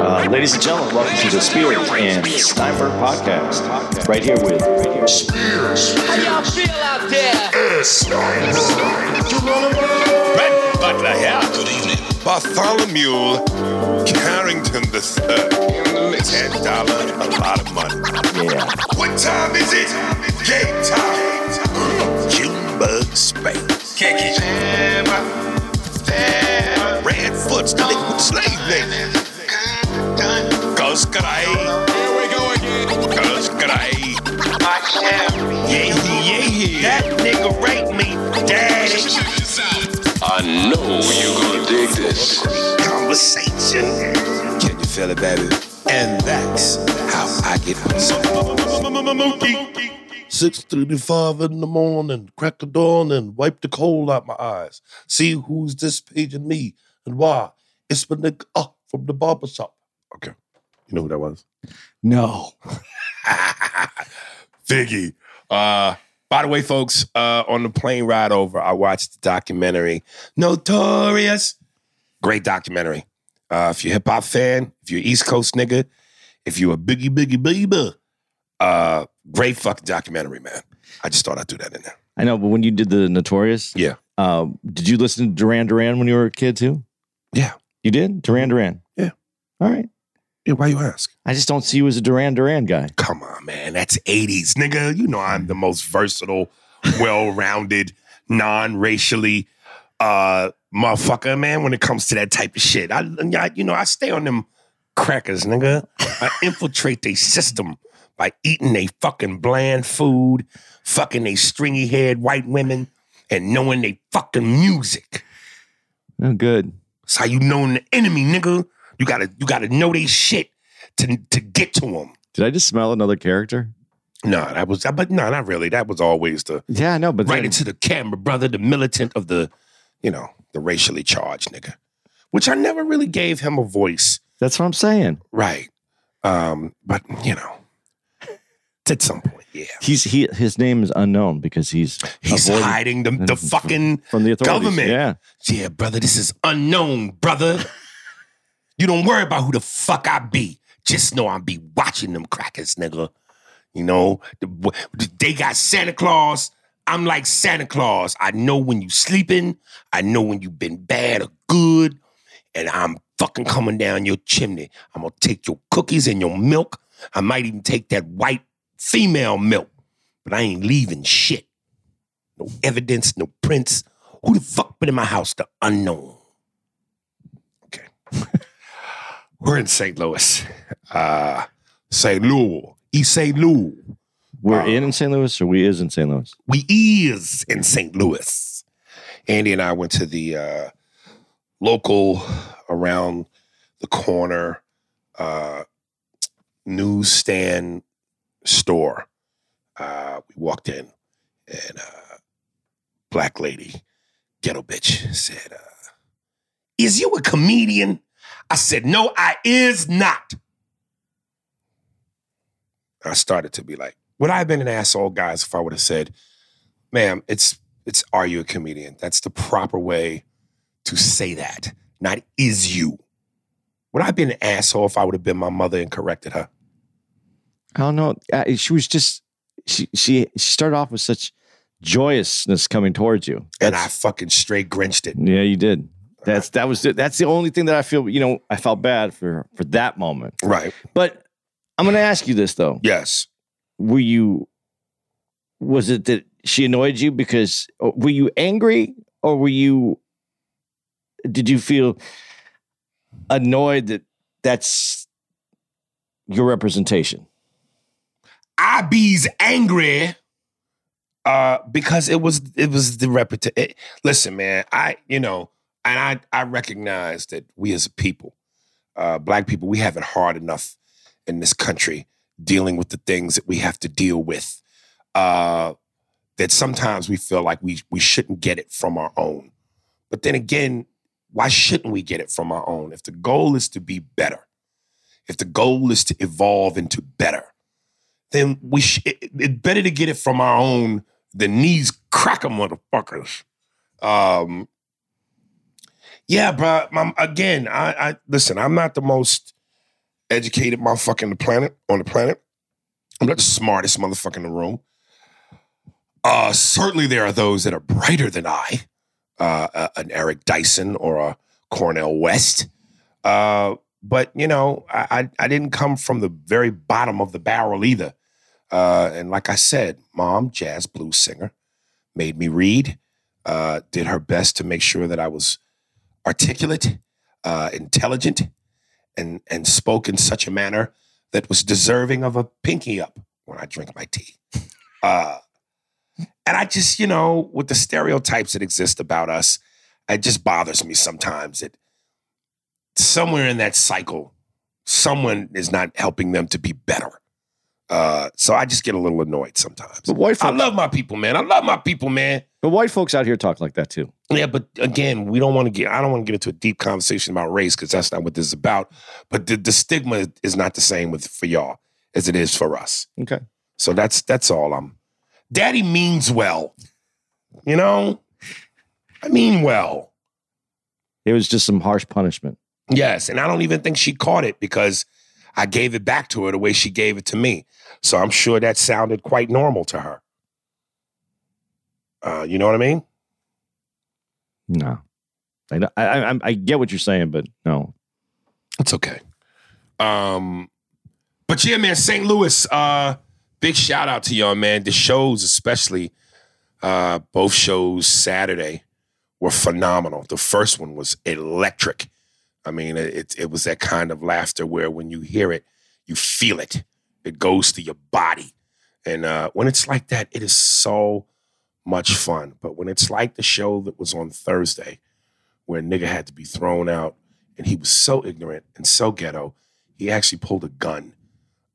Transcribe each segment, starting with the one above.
Uh, ladies and gentlemen, welcome to the Spears and Steinberg podcast. Right here with Spears. How y'all feel out there? Brett Butler here. Good evening. Bartholomew Carrington the third. Ten dollars, a lot of money. yeah. What time is it? Game time. Junebug Space. Kiki. Redfoot's the nigga with the slave name. Cause Gray. Here we go again. Cause Gray. Yeah, yeah, yeah. That nigga raped me, daddy. I know you gonna dig this. conversation. Can you feel it, baby? And that's how I get monkey. 6.35 in the morning, crack of dawn and wipe the coal out my eyes. See who's this paging me and why. It's my nigga uh, from the barber shop. You know who that was? No. Figgy. Uh, by the way, folks, uh, on the plane ride over, I watched the documentary Notorious. Great documentary. Uh, if you're a hip hop fan, if you're East Coast nigga, if you're a biggie, biggie, baby, uh, great fucking documentary, man. I just thought I'd do that in there. I know, but when you did the Notorious, Yeah. uh, did you listen to Duran Duran when you were a kid too? Yeah. You did? Duran Duran? Yeah. All right. Yeah, why you ask? I just don't see you as a Duran Duran guy. Come on, man. That's 80s, nigga. You know I'm the most versatile, well-rounded, non-racially uh motherfucker, man, when it comes to that type of shit. I, I you know, I stay on them crackers, nigga. I infiltrate their system by eating they fucking bland food, fucking they stringy haired white women, and knowing they fucking music. Oh, good. That's how you know the enemy, nigga. You gotta you gotta know they shit to to get to them. Did I just smell another character? No, that was but no, not really. That was always the Yeah, no, but right then- into the camera, brother, the militant of the, you know, the racially charged nigga. Which I never really gave him a voice. that's what I'm saying. Right. Um, but you know, at some point, yeah. He's he his name is unknown because he's He's avoiding- hiding the, the fucking from the government. Yeah. Yeah, brother, this is unknown, brother. You don't worry about who the fuck I be. Just know I be watching them crackers, nigga. You know, they got Santa Claus. I'm like Santa Claus. I know when you sleeping. I know when you been bad or good. And I'm fucking coming down your chimney. I'm gonna take your cookies and your milk. I might even take that white female milk. But I ain't leaving shit. No evidence, no prints. Who the fuck been in my house? The unknown. Okay. We're in St. Louis. Uh St. Louis. East St. Louis. We're Uh, in in St. Louis or we is in St. Louis? We is in St. Louis. Andy and I went to the uh, local around the corner uh, newsstand store. Uh, we walked in, and uh, black lady, ghetto bitch, said, uh, "Is you a comedian?" I said, "No, I is not." I started to be like, would I have been an asshole, guys, if I would have said, ma'am, it's it's are you a comedian? That's the proper way to say that, not is you. Would I have been an asshole if I would have been my mother and corrected her? I don't know. Uh, She was just she she she started off with such joyousness coming towards you. And I fucking straight grinched it. Yeah, you did. That's that was that's the only thing that I feel. You know, I felt bad for for that moment. Right. But I'm going to ask you this though: Yes. Were you? Was it that she annoyed you because were you angry or were you? Did you feel annoyed that that's your representation? I be's angry uh, because it was it was the repetition. Listen, man, I you know, and I I recognize that we as a people, uh, black people, we have it hard enough in this country dealing with the things that we have to deal with. Uh, that sometimes we feel like we we shouldn't get it from our own, but then again, why shouldn't we get it from our own? If the goal is to be better, if the goal is to evolve into better, then we sh- it, it's better to get it from our own than these cracker motherfuckers. Um, yeah, bro. Again, I, I listen. I'm not the most educated motherfucker in the planet on the planet. I'm not the smartest motherfucker in the room. Uh, certainly, there are those that are brighter than I, uh, uh, an Eric Dyson or a Cornel West. Uh, but you know, I, I I didn't come from the very bottom of the barrel either. Uh, and like I said, mom, jazz blues singer, made me read. Uh, did her best to make sure that I was articulate, uh, intelligent, and and spoke in such a manner that was deserving of a pinky up when I drink my tea. Uh, and I just, you know, with the stereotypes that exist about us, it just bothers me sometimes that somewhere in that cycle, someone is not helping them to be better. Uh, so I just get a little annoyed sometimes. But white I love my people, man. I love my people, man. but white folks out here talk like that too. Yeah, but again, we don't want to get. I don't want to get into a deep conversation about race because that's not what this is about. But the, the stigma is not the same with for y'all as it is for us. Okay. So that's that's all. I'm. Daddy means well. You know, I mean well. It was just some harsh punishment. Yes, and I don't even think she caught it because I gave it back to her the way she gave it to me. So I'm sure that sounded quite normal to her. Uh, you know what I mean? No. I, I, I, I get what you're saying, but no. It's okay. Um, but yeah, man, St. Louis, uh, big shout out to y'all, man. The shows, especially, uh, both shows Saturday were phenomenal. The first one was electric. I mean, it, it, was that kind of laughter where when you hear it, you feel it. It goes to your body. And uh, when it's like that, it is so much fun. But when it's like the show that was on Thursday, where a nigga had to be thrown out and he was so ignorant and so ghetto, he actually pulled a gun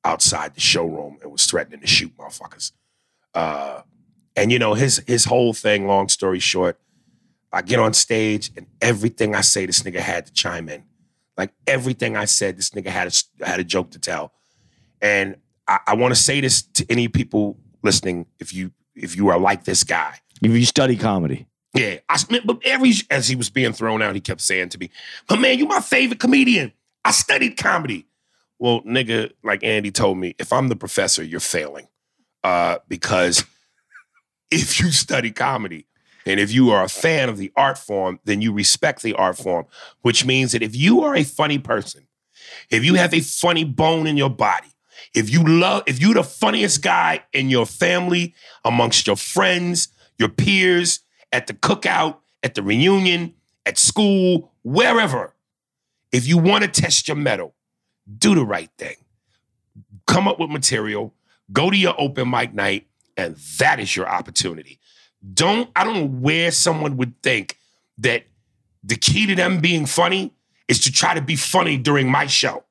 outside the showroom and was threatening to shoot motherfuckers. Uh, and you know his his whole thing. Long story short, I get on stage and everything I say, this nigga had to chime in. Like everything I said, this nigga had a had a joke to tell. And I, I want to say this to any people listening: if you if you are like this guy, If you study comedy, yeah, I but every as he was being thrown out, he kept saying to me, "But man, you my favorite comedian. I studied comedy." Well, nigga, like Andy told me, if I'm the professor, you're failing, uh, because if you study comedy and if you are a fan of the art form, then you respect the art form, which means that if you are a funny person, if you have a funny bone in your body, if you love, if you're the funniest guy in your family, amongst your friends, your peers, at the cookout, at the reunion, at school, wherever, if you want to test your metal, do the right thing. Come up with material, go to your open mic night, and that is your opportunity. Don't, I don't know where someone would think that the key to them being funny is to try to be funny during my show.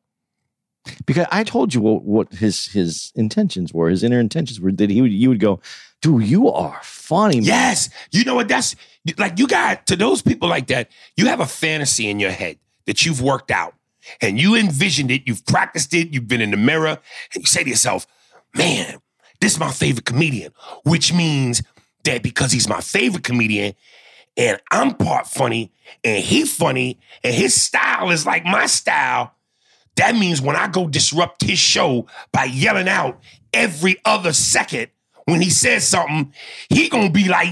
because I told you what, what his his intentions were, his inner intentions were that he would you would go, dude, you are funny, man. Yes. You know what? That's like you got to those people like that, you have a fantasy in your head that you've worked out and you envisioned it, you've practiced it, you've been in the mirror, and you say to yourself, man, this is my favorite comedian, which means that because he's my favorite comedian and I'm part funny and he funny and his style is like my style, that means when I go disrupt his show by yelling out every other second when he says something, he gonna be like,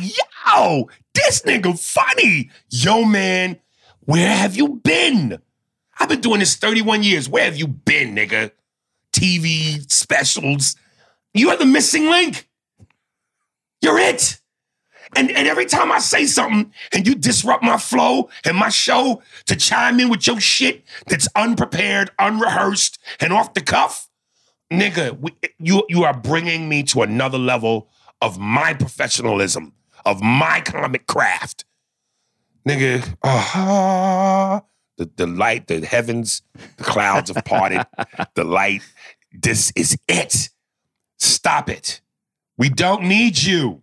yo, this nigga funny. Yo, man, where have you been? I've been doing this 31 years. Where have you been, nigga? TV specials. You are the missing link. You're it. And, and every time I say something and you disrupt my flow and my show to chime in with your shit that's unprepared, unrehearsed, and off the cuff, nigga, we, you, you are bringing me to another level of my professionalism, of my comic craft. Nigga, ah, the, the light, the heavens, the clouds have parted, the light. This is it. Stop it. We don't need you.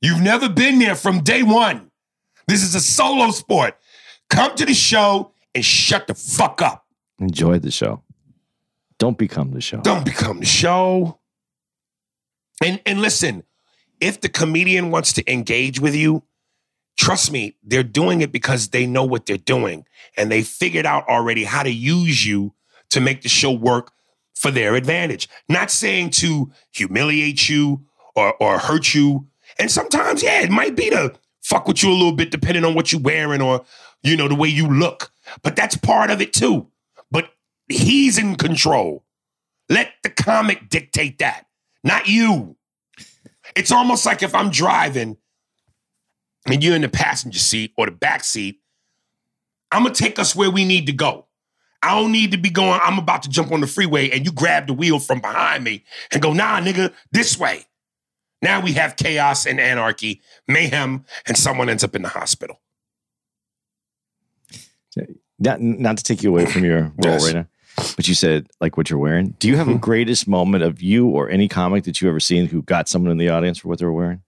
You've never been there from day one. This is a solo sport. Come to the show and shut the fuck up. Enjoy the show. Don't become the show. Don't become the show. And and listen, if the comedian wants to engage with you, trust me, they're doing it because they know what they're doing and they figured out already how to use you to make the show work for their advantage. Not saying to humiliate you or, or hurt you. And sometimes, yeah, it might be to fuck with you a little bit depending on what you're wearing or, you know, the way you look. But that's part of it too. But he's in control. Let the comic dictate that, not you. It's almost like if I'm driving and you're in the passenger seat or the back seat, I'm gonna take us where we need to go. I don't need to be going, I'm about to jump on the freeway and you grab the wheel from behind me and go, nah, nigga, this way. Now we have chaos and anarchy, mayhem, and someone ends up in the hospital. Not, not to take you away from your role Yes. right now, but you said like what you're wearing. Do you have a mm-hmm. greatest moment of you or any comic that you ever seen who got someone in the audience for what they were wearing?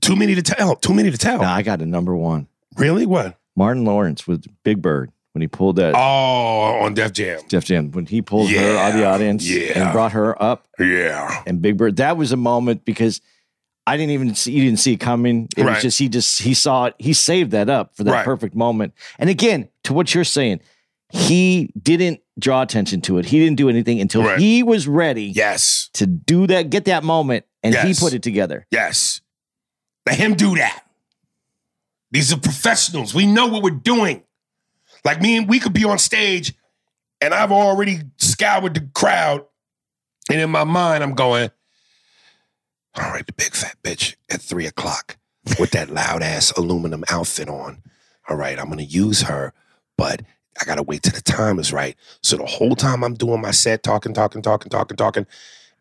Too many to tell. Too many to tell. Now I got a number one. Really? What? Martin Lawrence with Big Bird when he pulled that Oh, on Def Jam. Def Jam when he pulled her out of the audience yeah. and brought her up Yeah. and Big Bird. That was a moment because I didn't even see you didn't see it coming. It Right. was just he just he saw it. He saved that up for that Right. perfect moment. And again, to what you're saying, he didn't draw attention to it. He didn't do anything until Right. he was ready Yes. to do that, get that moment, and he put it together. Yes. Let him do that. These are professionals. We know what we're doing. Like me and we could be on stage and I've already scoured the crowd. And in my mind, I'm going, all right, the big fat bitch at three o'clock with that loud ass aluminum outfit on. All right, I'm gonna use her, but I gotta wait till the time is right. So the whole time I'm doing my set, talking, talking, talking, talking, talking,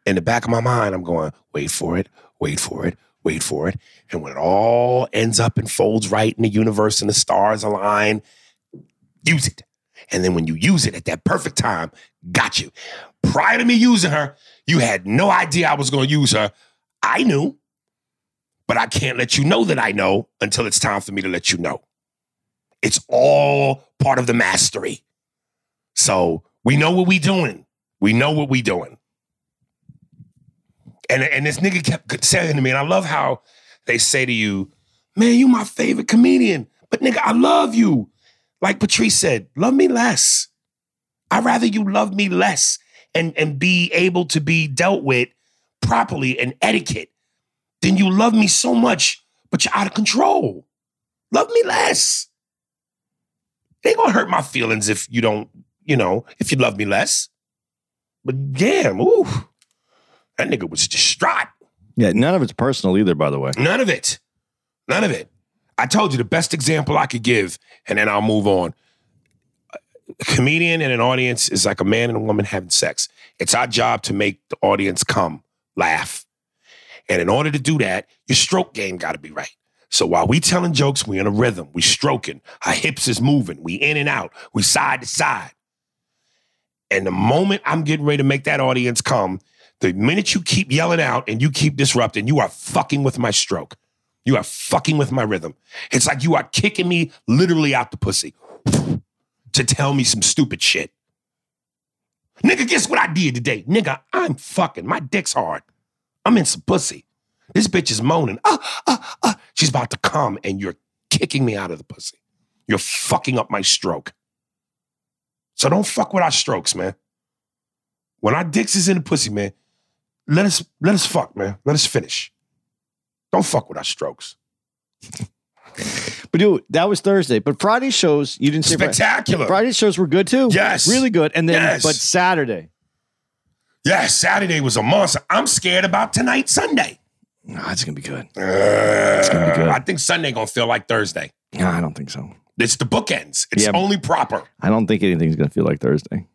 in the back of my mind, I'm going, wait for it, wait for it, wait for it. And when it all ends up and folds right in the universe and the stars align, use it. And then when you use it at that perfect time, got you. Prior to me using her, you had no idea I was going to use her. I knew, but I can't let you know that I know until it's time for me to let you know. It's all part of the mastery. So we know what we doing. We know what we doing. And, and this nigga kept saying to me, and I love how they say to you, man, you my favorite comedian. But nigga, I love you. Like Patrice said, love me less. I'd rather you love me less and, and be able to be dealt with properly and etiquette than you love me so much, but you're out of control. Love me less. Ain't gonna hurt my feelings if you don't, you know, if you love me less. But damn, ooh, that nigga was distraught. Yeah, none of it's personal either, by the way. None of it. None of it. I told you the best example I could give, and then I'll move on. A comedian and an audience is like a man and a woman having sex. It's our job to make the audience come, laugh. And in order to do that, your stroke game got to be right. So while we telling jokes, we in a rhythm, we stroking, our hips is moving, we in and out, we side to side. And the moment I'm getting ready to make that audience come, the minute you keep yelling out and you keep disrupting, you are fucking with my stroke. You are fucking with my rhythm. It's like you are kicking me literally out the pussy to tell me some stupid shit. Nigga, guess what I did today? Nigga, I'm fucking. My dick's hard. I'm in some pussy. This bitch is moaning. Ah, ah, ah. She's about to come and you're kicking me out of the pussy. You're fucking up my stroke. So don't fuck with our strokes, man. When our dicks is in the pussy, man, let us let us fuck, man. Let us finish. Don't fuck with our strokes. But dude, that was Thursday. But Friday shows, you didn't say Friday. Spectacular. Friday shows were good too. Yes. Really good. And then, Yes. but Saturday. Yeah, Saturday was a monster. I'm scared about tonight, Sunday. No, it's going to be good. Uh, it's gonna be good. I think Sunday gonna feel like Thursday. No, I don't think so. It's the bookends. It's Yeah. only proper. I don't think anything's going to feel like Thursday.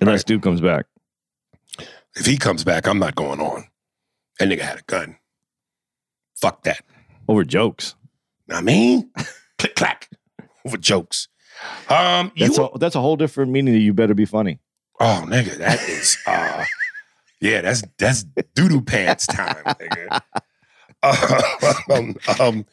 Unless Right. Duke comes back. If he comes back, I'm not going on. That nigga had a gun. Fuck that. Over jokes. I mean? Click clack over jokes. Um, you That's, a, that's a whole different meaning that you better be funny. Oh, nigga, that is uh yeah, that's that's doo-doo pants time, nigga. um, um,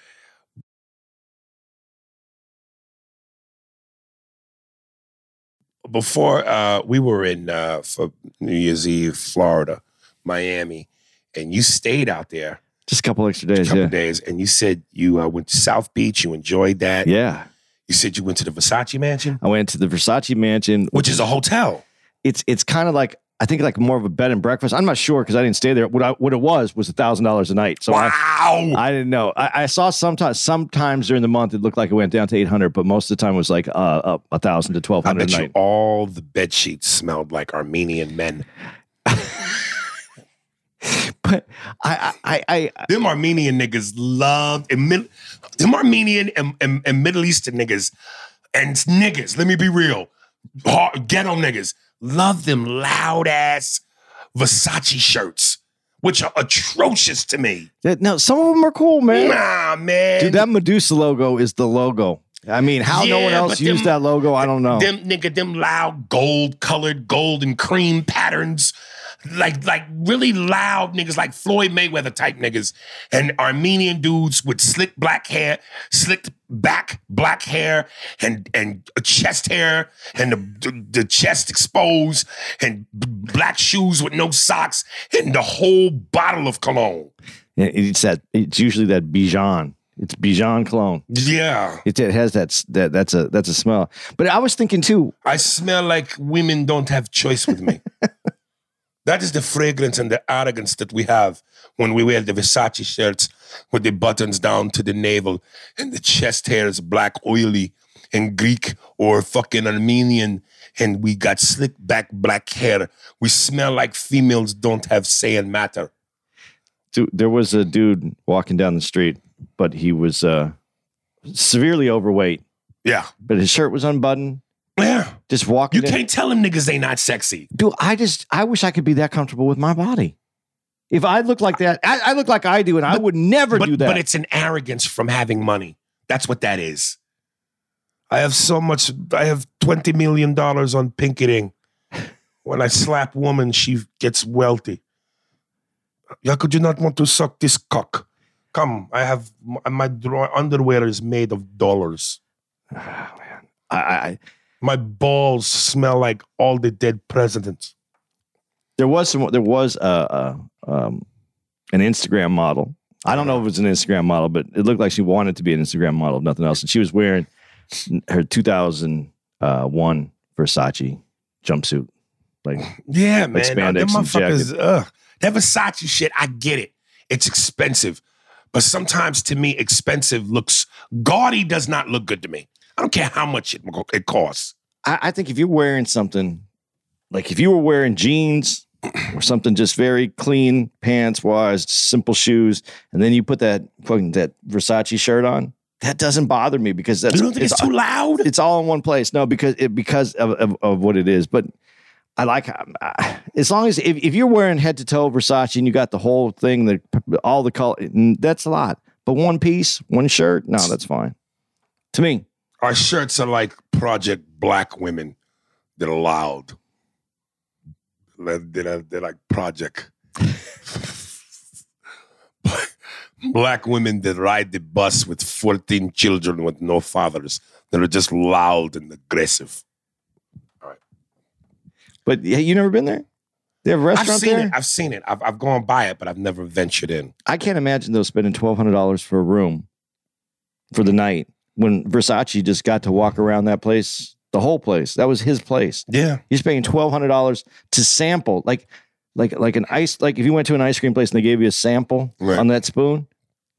before uh we were in uh for New Year's Eve, Florida, Miami, and you stayed out there Just a couple extra days. a couple Yeah. days and you said you uh, went to South Beach, you enjoyed that. Yeah. You said you went to the Versace mansion, I went to the Versace mansion, which is a hotel. it's it's kind of like I think like more of a bed and breakfast. I'm not sure because I didn't stay there. What I, what it was was a thousand dollars a night. So I, wow. I didn't know. I, I saw sometimes sometimes during the month it looked like it went down to eight hundred, but most of the time it was like uh, a thousand to twelve hundred. I bet a you all the bed sheets smelled like Armenian men. But I I I, I Them Armenian niggas loved and mid, them Armenian and, and, and Middle Eastern niggas and niggas. Let me be real, hard, ghetto niggas love them loud ass Versace shirts, which are atrocious to me. that- no, some of them are cool, man. Nah, man. Dude, that Medusa logo is the logo. I mean, how no one else used them- that logo, I don't know. Them nigga, them loud gold colored gold and cream patterns. Like like really loud niggas, like Floyd Mayweather type niggas, and Armenian dudes with slick black hair, slicked back black hair, and and chest hair, and the, the, chest exposed, and black shoes with no socks, and the whole bottle of cologne. Yeah, It's that. It's usually that Bijan. It's Bijan cologne. Yeah, It, it has that that that's a that's a smell. But I was thinking too. I smell like women don't have choice with me. that is the fragrance and the arrogance that we have when we wear the Versace shirts with the buttons down to the navel and the chest hair is black, oily, and Greek or fucking Armenian, and we got slick back black hair. We smell like females don't have say and matter. Dude, there was a dude walking down the street, but he was uh, severely overweight. Yeah. But his shirt was unbuttoned. Yeah. Just walking. You in. can't tell them niggas they not sexy. Dude, I just I wish I could be that comfortable with my body. If I look like that, I, I look like I do, and I would never but, do that. But it's an arrogance from having money. That's what that is. I have so much. I have twenty million dollars on pinketing. When I slap woman, she gets wealthy. Yeah, could you not want to suck this cock? Come, I have my, underwear is made of dollars. Ah, man, I, I, My balls smell like all the dead presidents. there was some. There was a, a um, an Instagram model. I don't know if it was an Instagram model, but it looked like she wanted to be an Instagram model, if nothing else. And she was wearing her 2001 uh, Versace jumpsuit. Like, Yeah, man. spandex Them and motherfuckers, ugh. That Versace shit, I get it. It's expensive. But sometimes to me, expensive looks gaudy does not look good to me. I don't care how much it, it costs. I, I think if you're wearing something, like if you were wearing jeans or something just very clean, pants wise, simple shoes, and then you put that fucking that Versace shirt on, that doesn't bother me because that's You don't think it's, too loud? it's all in one place. No, because it because of, of, of what it is. But I like uh, as long as if, if you're wearing head to toe Versace and you got the whole thing, the all the color, that's a lot. But one piece, one shirt, no, that's fine. To me, Our shirts are like Project Black women that are loud. They're, they're, they're like Project. Black women that ride the bus with 14 children with no fathers that are just loud and aggressive. All right. But you never been there. They have a I've restaurant seen there. it. I've seen it. I've, I've gone by it, but I've never ventured in. I can't imagine though spending twelve hundred dollars for a room for the night when Versace just got to walk around that place, the whole place. That was his place. Yeah. He's paying twelve hundred dollars to sample, like, like, like an ice. Like if you went to an ice cream place and they gave you a sample Right. on that spoon,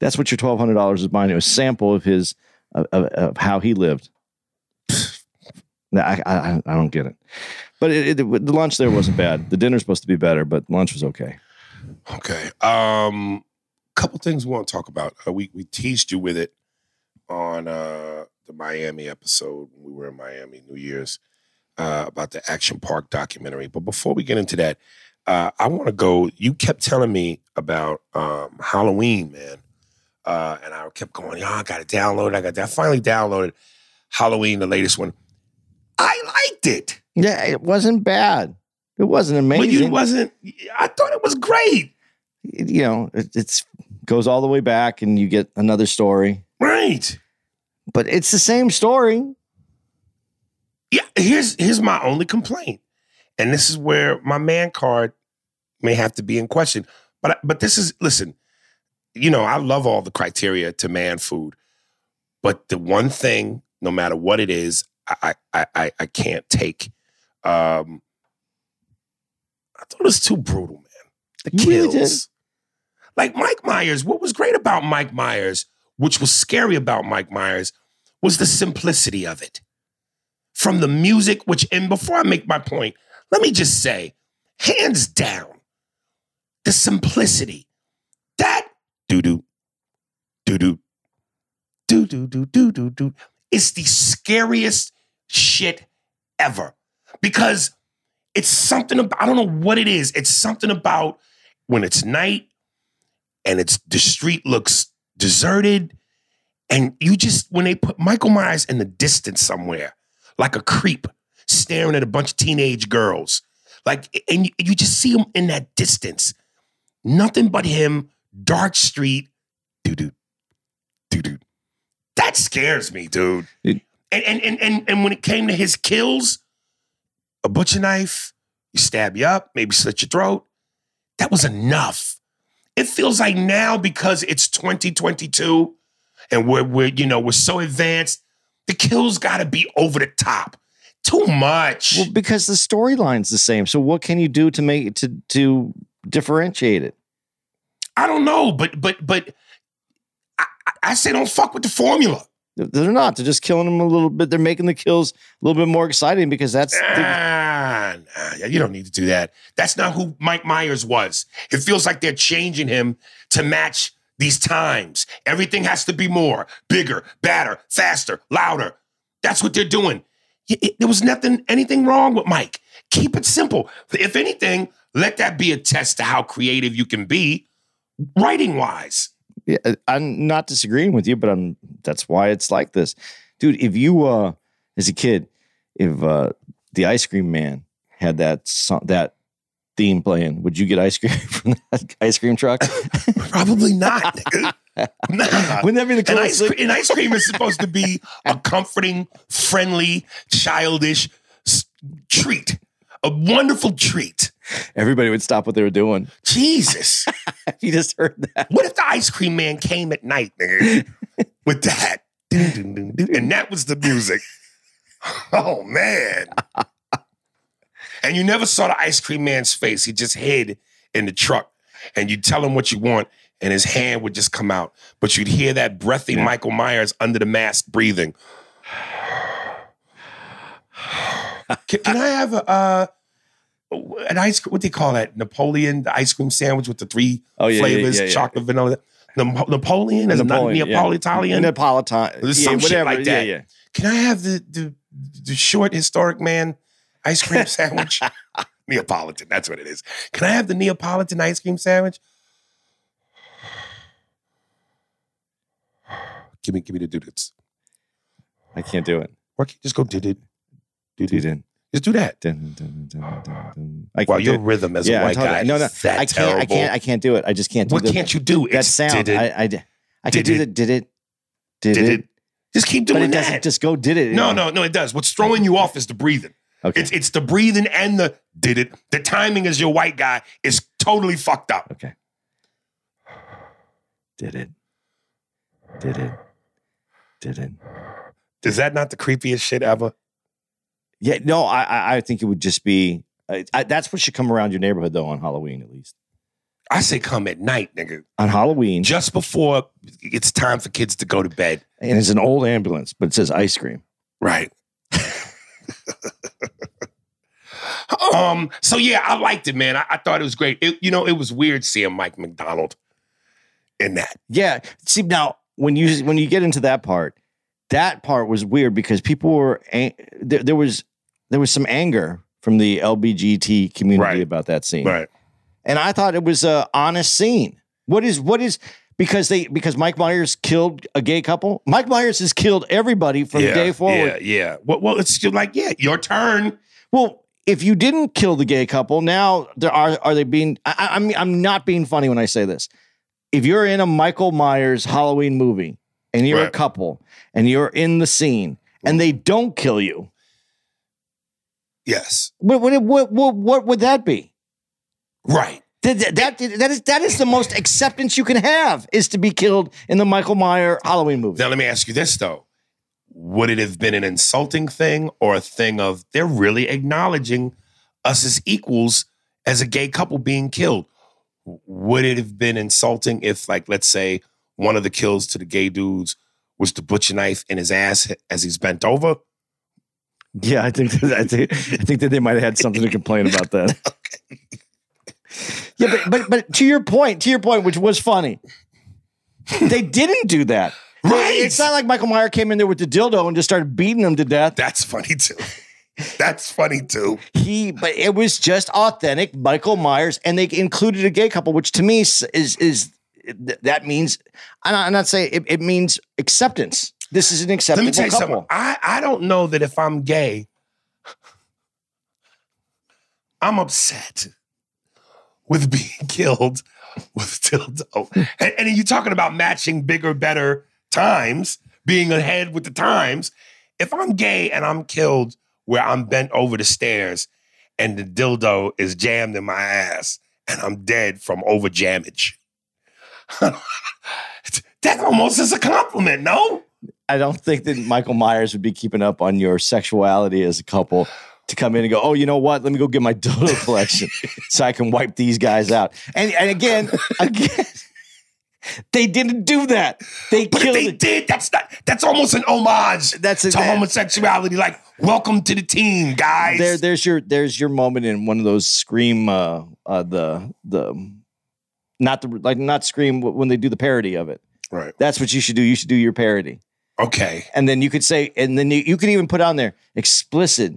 that's what your twelve hundred dollars is buying. It was a sample of his of, of, of how he lived. I, I I don't get it, but it, it, the lunch there wasn't bad. The dinner's supposed to be better, but lunch was okay. Okay. Um, couple things we want to talk about. Uh, we we teased you with it on uh, the Miami episode when we were in Miami New Year's uh, about the Action Park documentary. But before we get into that, uh, I want to go. You kept telling me about um, Halloween, man, uh, and I kept going. Yeah, I got to download. it. I got. that. I finally downloaded Halloween, the latest one. I liked it. Yeah, it wasn't bad. It wasn't amazing. But you wasn't. I thought it was great. it- you know, it, it's goes all the way back, and you get another story. Right. But it's the same story. Yeah, here's here's my only complaint, and this is where my man card may have to be in question. But but this is listen, you know I love all the criteria to man food, but the one thing no matter what it is, I I I, I can't take. Um, I thought it was too brutal, man. The You really kills. Like Mike Myers, what was great about Mike Myers, which was scary about Mike Myers, was the simplicity of it. From the music, which, and before I make my point, let me just say, hands down, the simplicity. That doo doo, doo doo, doo doo doo doo doo doo is the scariest shit ever. Because it's something about, I don't know what it is. It's something about when it's night and it's the street looks deserted. And you just, when they put Michael Myers in the distance somewhere, like a creep staring at a bunch of teenage girls, like, and you, you just see him in that distance. Nothing but him, dark street, doo doo, doo doo. That scares me, dude. It- and, and, and, and, and when it came to his kills, a butcher knife, you stab you up, maybe slit your throat. That was enough. It feels like now because it's 2022 and we're, we're you know, we're so advanced, the kills gotta be over the top. Too much. Well, because the storyline's the same. So what can you do to make to to differentiate it? I don't know, but but but I, I- I say don't fuck with the formula. They're not. They're just killing them a little bit. They're making the kills a little bit more exciting because that's the, Ah, nah, you don't need to do that. That's not who Mike Myers was. It feels like they're changing him to match these times. Everything has to be more, bigger, badder, faster, louder. That's what they're doing. Y- it- there was nothing, anything wrong with Mike. Keep it simple. If anything, let that be a test to how creative you can be, writing wise. Yeah, I'm not disagreeing with you, but I'm that's why it's like this. Dude, if you uh as a kid, if uh the ice cream man had that song, that theme playing, would you get ice cream from that ice cream truck? Probably not. Nah. Wouldn't that be the And ice, thing? cre- and ice cream is supposed to be a comforting, friendly, childish s- treat. A wonderful treat. Everybody would stop what they were doing. Jesus. You just heard that. what if the ice cream man came at night, nigga, with that? And that was the music. Oh, man. And you never saw the ice cream man's face. He just hid in the truck. And you'd tell him what you want, and his hand would just come out. But you'd hear that breathy Michael Myers under the mask breathing. Can, can I have a uh, an ice cream? What do you call that? Napoleon, the ice cream sandwich with the three Oh, yeah, flavors, yeah, yeah. chocolate, vanilla. Napoleon is Napoleon, not yeah. Neapolitan. Yeah, some shit whatever. like that. yeah. Can I have the the, the short historic man ice cream sandwich? Neapolitan, that's what it is. Can I have the Neapolitan ice cream sandwich? Give me, give me the dudes. I can't do it. Or can you just go did it, did it. Just do that. dun, dun, dun. I can't your rhythm as yeah, a I white totally- guy, No, no, that I can't. I terrible. can't. I can't do it. I just can't do it. What the, can't you do? that It's sound. Did it, I, I, I can Did do it. the did it, did, did it, it. Just keep but doing it doesn't that. just go did it. no, no, no, it does. What's throwing you off is the breathing. Okay. It's it's the breathing and the did it. The timing as your white guy is totally fucked up. Okay. Did it. Did it. Did it. Is that not the creepiest shit ever? Yeah, no, I I, I think it would just be I, I, that's what should come around your neighborhood though on Halloween at least. I say come at night, nigga. On Halloween, Just before it's time for kids to go to bed. and it's an old ambulance, but it says ice cream. Right. um, so yeah, I liked it, man. I, I thought it was great. It, you know, it was weird seeing Mike McDonald in that. Yeah. See now when you when you get into that part, that part was weird because people were there, there was there was some anger from the LBGT community Right. about that scene. Right. and I thought it was a honest scene. What is what is because they because Mike Myers killed a gay couple. Mike Myers has killed everybody from yeah, day forward. Yeah, yeah. Well, well, it's still like, yeah, your turn. Well, if you didn't kill the gay couple, now there are are they being? I, I- I'm I'm not being funny when I say this. If you're in a Michael Myers Halloween movie and you're a couple and you're in the scene and they don't kill you, Yes. what what what what, what would that be? Right. That, that, that, that is that is the most acceptance you can have is to be killed in the Michael Meyer Halloween movie. Now let me ask you this though. would it have been an insulting thing or a thing of they're really acknowledging us as equals as a gay couple being killed? Would it have been insulting if, like, let's say one of the kills to the gay dudes was the butcher knife in his ass as he's bent over? Yeah, I think that, I think I think that they might have had something to complain about that. Yeah, but but but to your point, to your point, which was funny, they didn't do that. Right. It's not like Michael Meyer came in there with the dildo and just started beating them to death. That's funny too. That's funny too. He, but it was just authentic Michael Myers, and they included a gay couple, which to me is is, is that means I'm not, I'm not saying it, it means acceptance. This is an acceptable Let me tell you couple. something. I, I don't know that if I'm gay, I'm upset with being killed with dildo. Oh, and, and you're talking about matching bigger, better times, being ahead with the times. If I'm gay and I'm killed where I'm bent over the stairs and the dildo is jammed in my ass and I'm dead from over jammage. that almost is a compliment, no? I don't think that Michael Myers would be keeping up on your sexuality as a couple to come in and go, oh, you know what? Let me go get my dodo collection so I can wipe these guys out. And and again, again, they didn't do that. They But if killed they it. did, that's not that's almost an homage That's a- to homosexuality. Like, welcome to the team, guys. There, there's your there's your moment in one of those scream uh uh the the not the like not scream when they do the parody of it. right. That's what you should do. You should do your parody. Okay. and then you could say, and then you, you could even put on there explicit.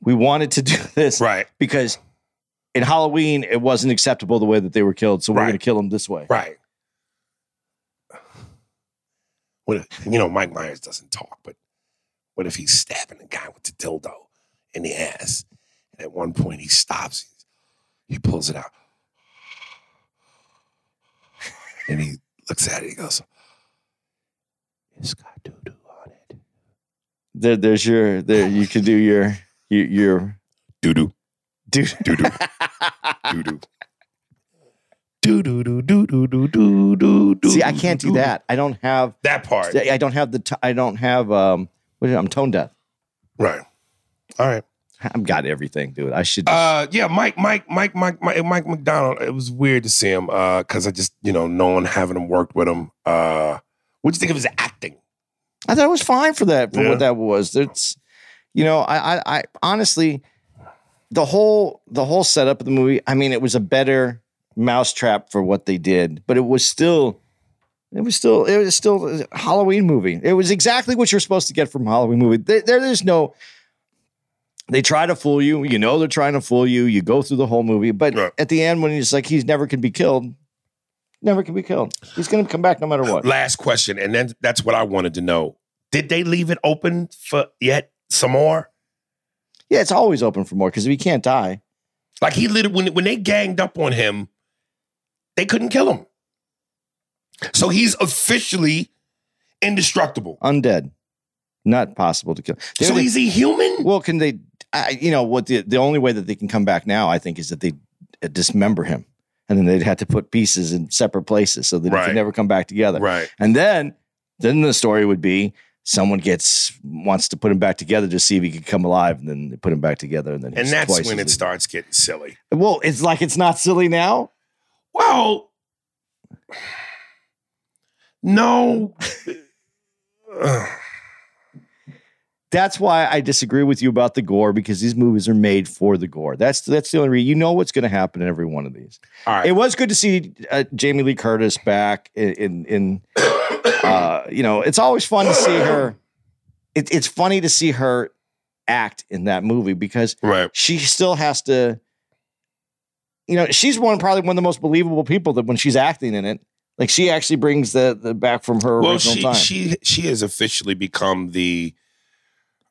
We wanted to do this Right. because in Halloween it wasn't acceptable the way that they were killed, so we're Right. going to kill them this way. Right. What if, you know, Mike Myers doesn't talk, but what if he's stabbing the guy with the dildo in the ass? And at one point he stops, he pulls it out. And he looks at it, he goes, It's got doo doo on it. There, there's your there. You can do your your, your Doo doo. dude. Doo doo. Doo doo. Doo doo doo doo doo doo doo doo doo. See, I can't do that. I don't have. That part. I don't have the. T- I don't have. Um, what is it? I'm tone deaf. Right. All right. I've got everything, dude. I should. Uh, yeah, Mike, Mike, Mike, Mike, Mike, Mike McDonald. It was weird to see him because I just, you know, no one having him worked with him. Uh, what do you think of his acting? I thought it was fine for that for Yeah. what that was. It's you know, I, I I honestly the whole the whole setup of the movie, I mean, it was a better mousetrap for what they did, but it was still it was still it was still a Halloween movie. It was exactly what you're supposed to get from a Halloween movie. There, there is no they try to fool you. You know they're trying to fool you. You go through the whole movie, but Right. at the end, when he's like, he's never can be killed, never can be killed. He's going to come back no matter what. Last question, and then that's what I wanted to know. Did they leave it open for yet some more? Yeah, it's always open for more because if he can't die, Like he literally when when they ganged up on him, they couldn't kill him. So he's officially indestructible. undead, not possible to kill. So They're- he's a human. well, can they? I, you know what? The the only way that they can come back now, I think, is that they uh, dismember him, and then they'd have to put pieces in separate places so that Right. can never come back together. Right. And then, then the story would be someone gets wants to put him back together to see if he can come alive, and then they put him back together, and then And that's when it starts getting silly. Well, it's like it's not silly now. Well, no. That's why I disagree with you about the gore because these movies are made for the gore. That's that's the only reason. You know what's going to happen in every one of these. All right. It was good to see uh, Jamie Lee Curtis back in in, in uh, you know, it's always fun to see her. It, it's funny to see her act in that movie because right. she still has to. You know, she's one probably one of the most believable people that when she's acting in it, like she actually brings the the back from her Well, original she time. she she has officially become the.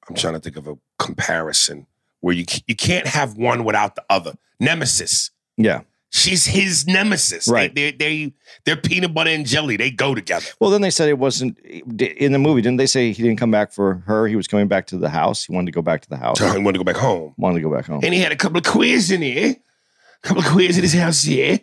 I'm trying to think of a comparison where you you can't have one without the other. Nemesis. yeah. She's his nemesis. Right. They, they they they're peanut butter and jelly. They go together. Well, then they said it wasn't in the movie. Didn't they say he didn't come back for her? He was coming back to the house. He wanted to go back to the house. He I want to go back home. Wanted to go back home. And he had a couple of queers in here. A couple of queers in his house here.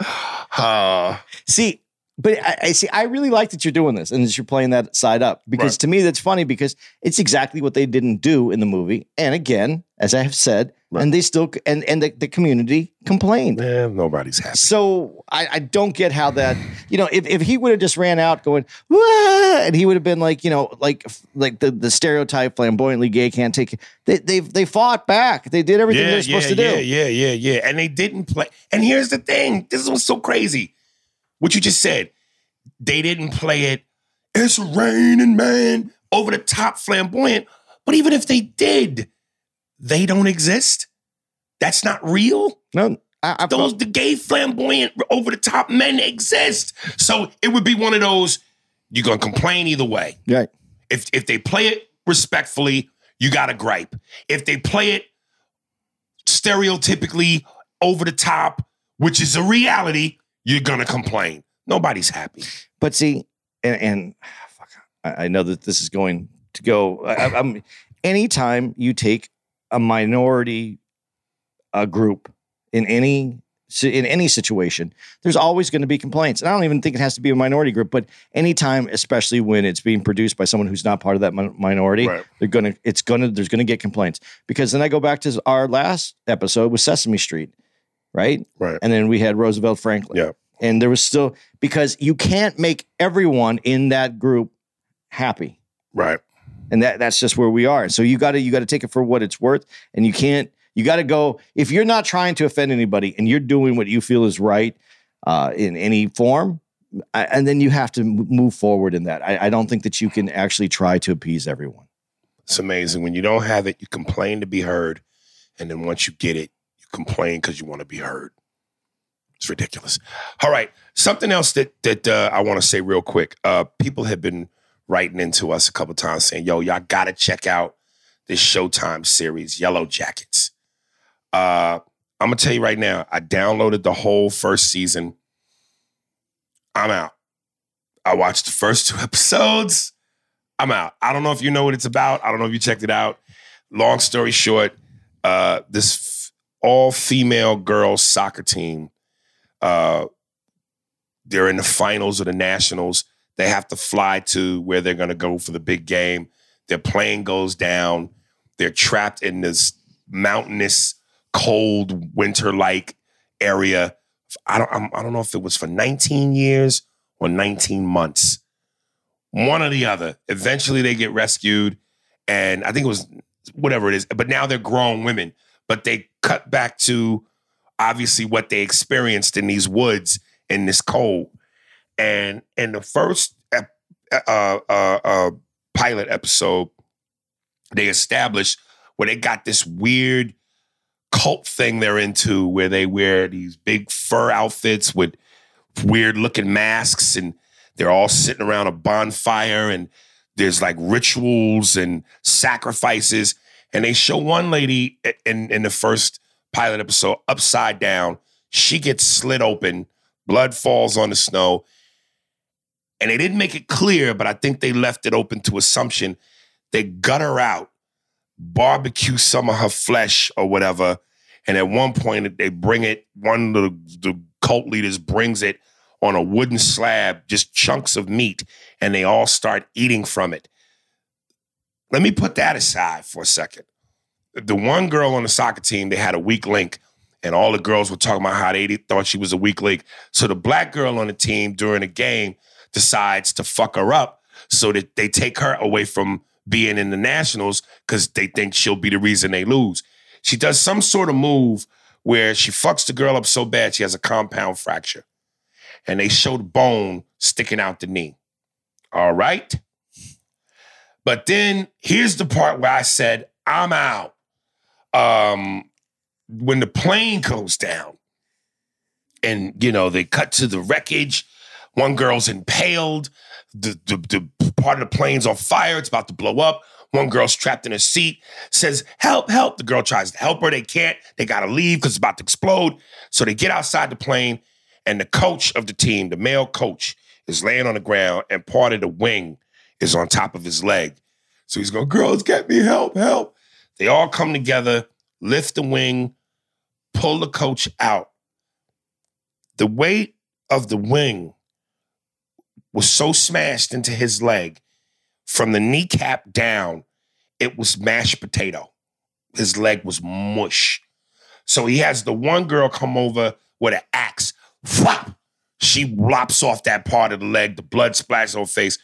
Uh, See, but I, I see. I really like that you're doing this and that you're playing that side up because Right. to me that's funny because it's exactly what they didn't do in the movie. And again, as I have said, and they still and and the, the community complained. Man, nobody's happy. So I, I don't get how that you know if, if he would have just ran out going and he would have been like you know like like the, the stereotype flamboyantly gay can't take it. They they they fought back. They did everything they're supposed to do. Yeah, yeah, yeah, yeah. And they didn't play. And here's the thing. This was so crazy. What you just said. They didn't play it. It's raining, man. Over the top, flamboyant. But even if they did, they don't exist. That's not real. No, I, I Those the gay flamboyant over the top men exist. So it would be one of those. You're gonna complain either way. right. If if they play it respectfully, you got to gripe. If they play it stereotypically over the top, which is a reality, you're gonna complain. Nobody's happy. But see, and, and fuck, I, I know that this is going to go. I, I'm anytime you take a minority uh, group in any in any situation, there's always going to be complaints. And I don't even think it has to be a minority group, but anytime, especially when it's being produced by someone who's not part of that min- minority, Right. they're gonna it's gonna there's gonna get complaints. Because then I go back to our last episode with Sesame Street, right? Right. And then we had Roosevelt Franklin. Yeah. And there was still because you can't make everyone in that group happy. Right. And that that's just where we are. So you gotta you gotta take it for what it's worth. And you can't you gotta go if you're not trying to offend anybody and you're doing what you feel is right uh, in any form, I, and then you have to move forward in that. I, I don't think that you can actually try to appease everyone. It's amazing. When you don't have it, you complain to be heard. And then once you get it, complain because you want to be heard. It's ridiculous. All right. Something else that that uh, I want to say real quick. Uh, people have been writing into us a couple times saying, yo, y'all gotta check out this Showtime series, Yellow Jackets. Uh, I'm gonna tell you right now, I downloaded the whole first season. I'm out. I watched the first two episodes. I'm out. I don't know if you know what it's about. I don't know if you checked it out. Long story short, uh, this all female girls soccer team, uh, they're in the finals of the nationals. They have to fly to where they're going to go for the big game. Their plane goes down. They're trapped in this mountainous, cold, winter-like area. I don't. I don't know if it was for 19 years or 19 months one or the other. Eventually, they get rescued, and I think it was whatever it is. But now they're grown women. But they cut back to obviously what they experienced in these woods in this cold. And in the first ep- uh, uh, uh, pilot episode, they established where they got this weird cult thing they're into, where they wear these big fur outfits with weird looking masks and they're all sitting around a bonfire and there's like rituals and sacrifices and they show one lady in in the first pilot episode upside down. She gets slit open. Blood falls on the snow. And they didn't make it clear but i think they left it open to assumption. They gut her out barbecue some of her flesh or whatever. And at one point they bring it one of the, the cult leaders brings it on a wooden slab, just chunks of meat, and they all start eating from it. Let me put that aside for a second. The one girl on the soccer team, they had a weak link, and all the girls were talking about how they thought she was a weak link. So the black girl on the team during the game decides to fuck her up so that they take her away from being in the nationals because they think she'll be the reason they lose. She does some sort of move where she fucks the girl up so bad she has a compound fracture and they showed bone sticking out the knee. All right. But then here's the part where I said, I'm out. Um, when the plane goes down and, you know, they cut to the wreckage, one girl's impaled, the, the, the part of the plane's on fire, it's about to blow up. One girl's trapped in a seat, says, Help, help. The girl tries to help her. They can't. They got to leave because it's about to explode. So they get outside the plane and the coach of the team, the male coach, is laying on the ground, and part of the wing is on top of his leg. So he's going, Girls, get me help, help. They all come together, lift the wing, pull the coach out. The weight of the wing was so smashed into his leg from the kneecap down, it was mashed potato. His leg was mush. So he has the one girl come over with an axe. Flop! She lops off that part of the leg. The blood splashes on her face.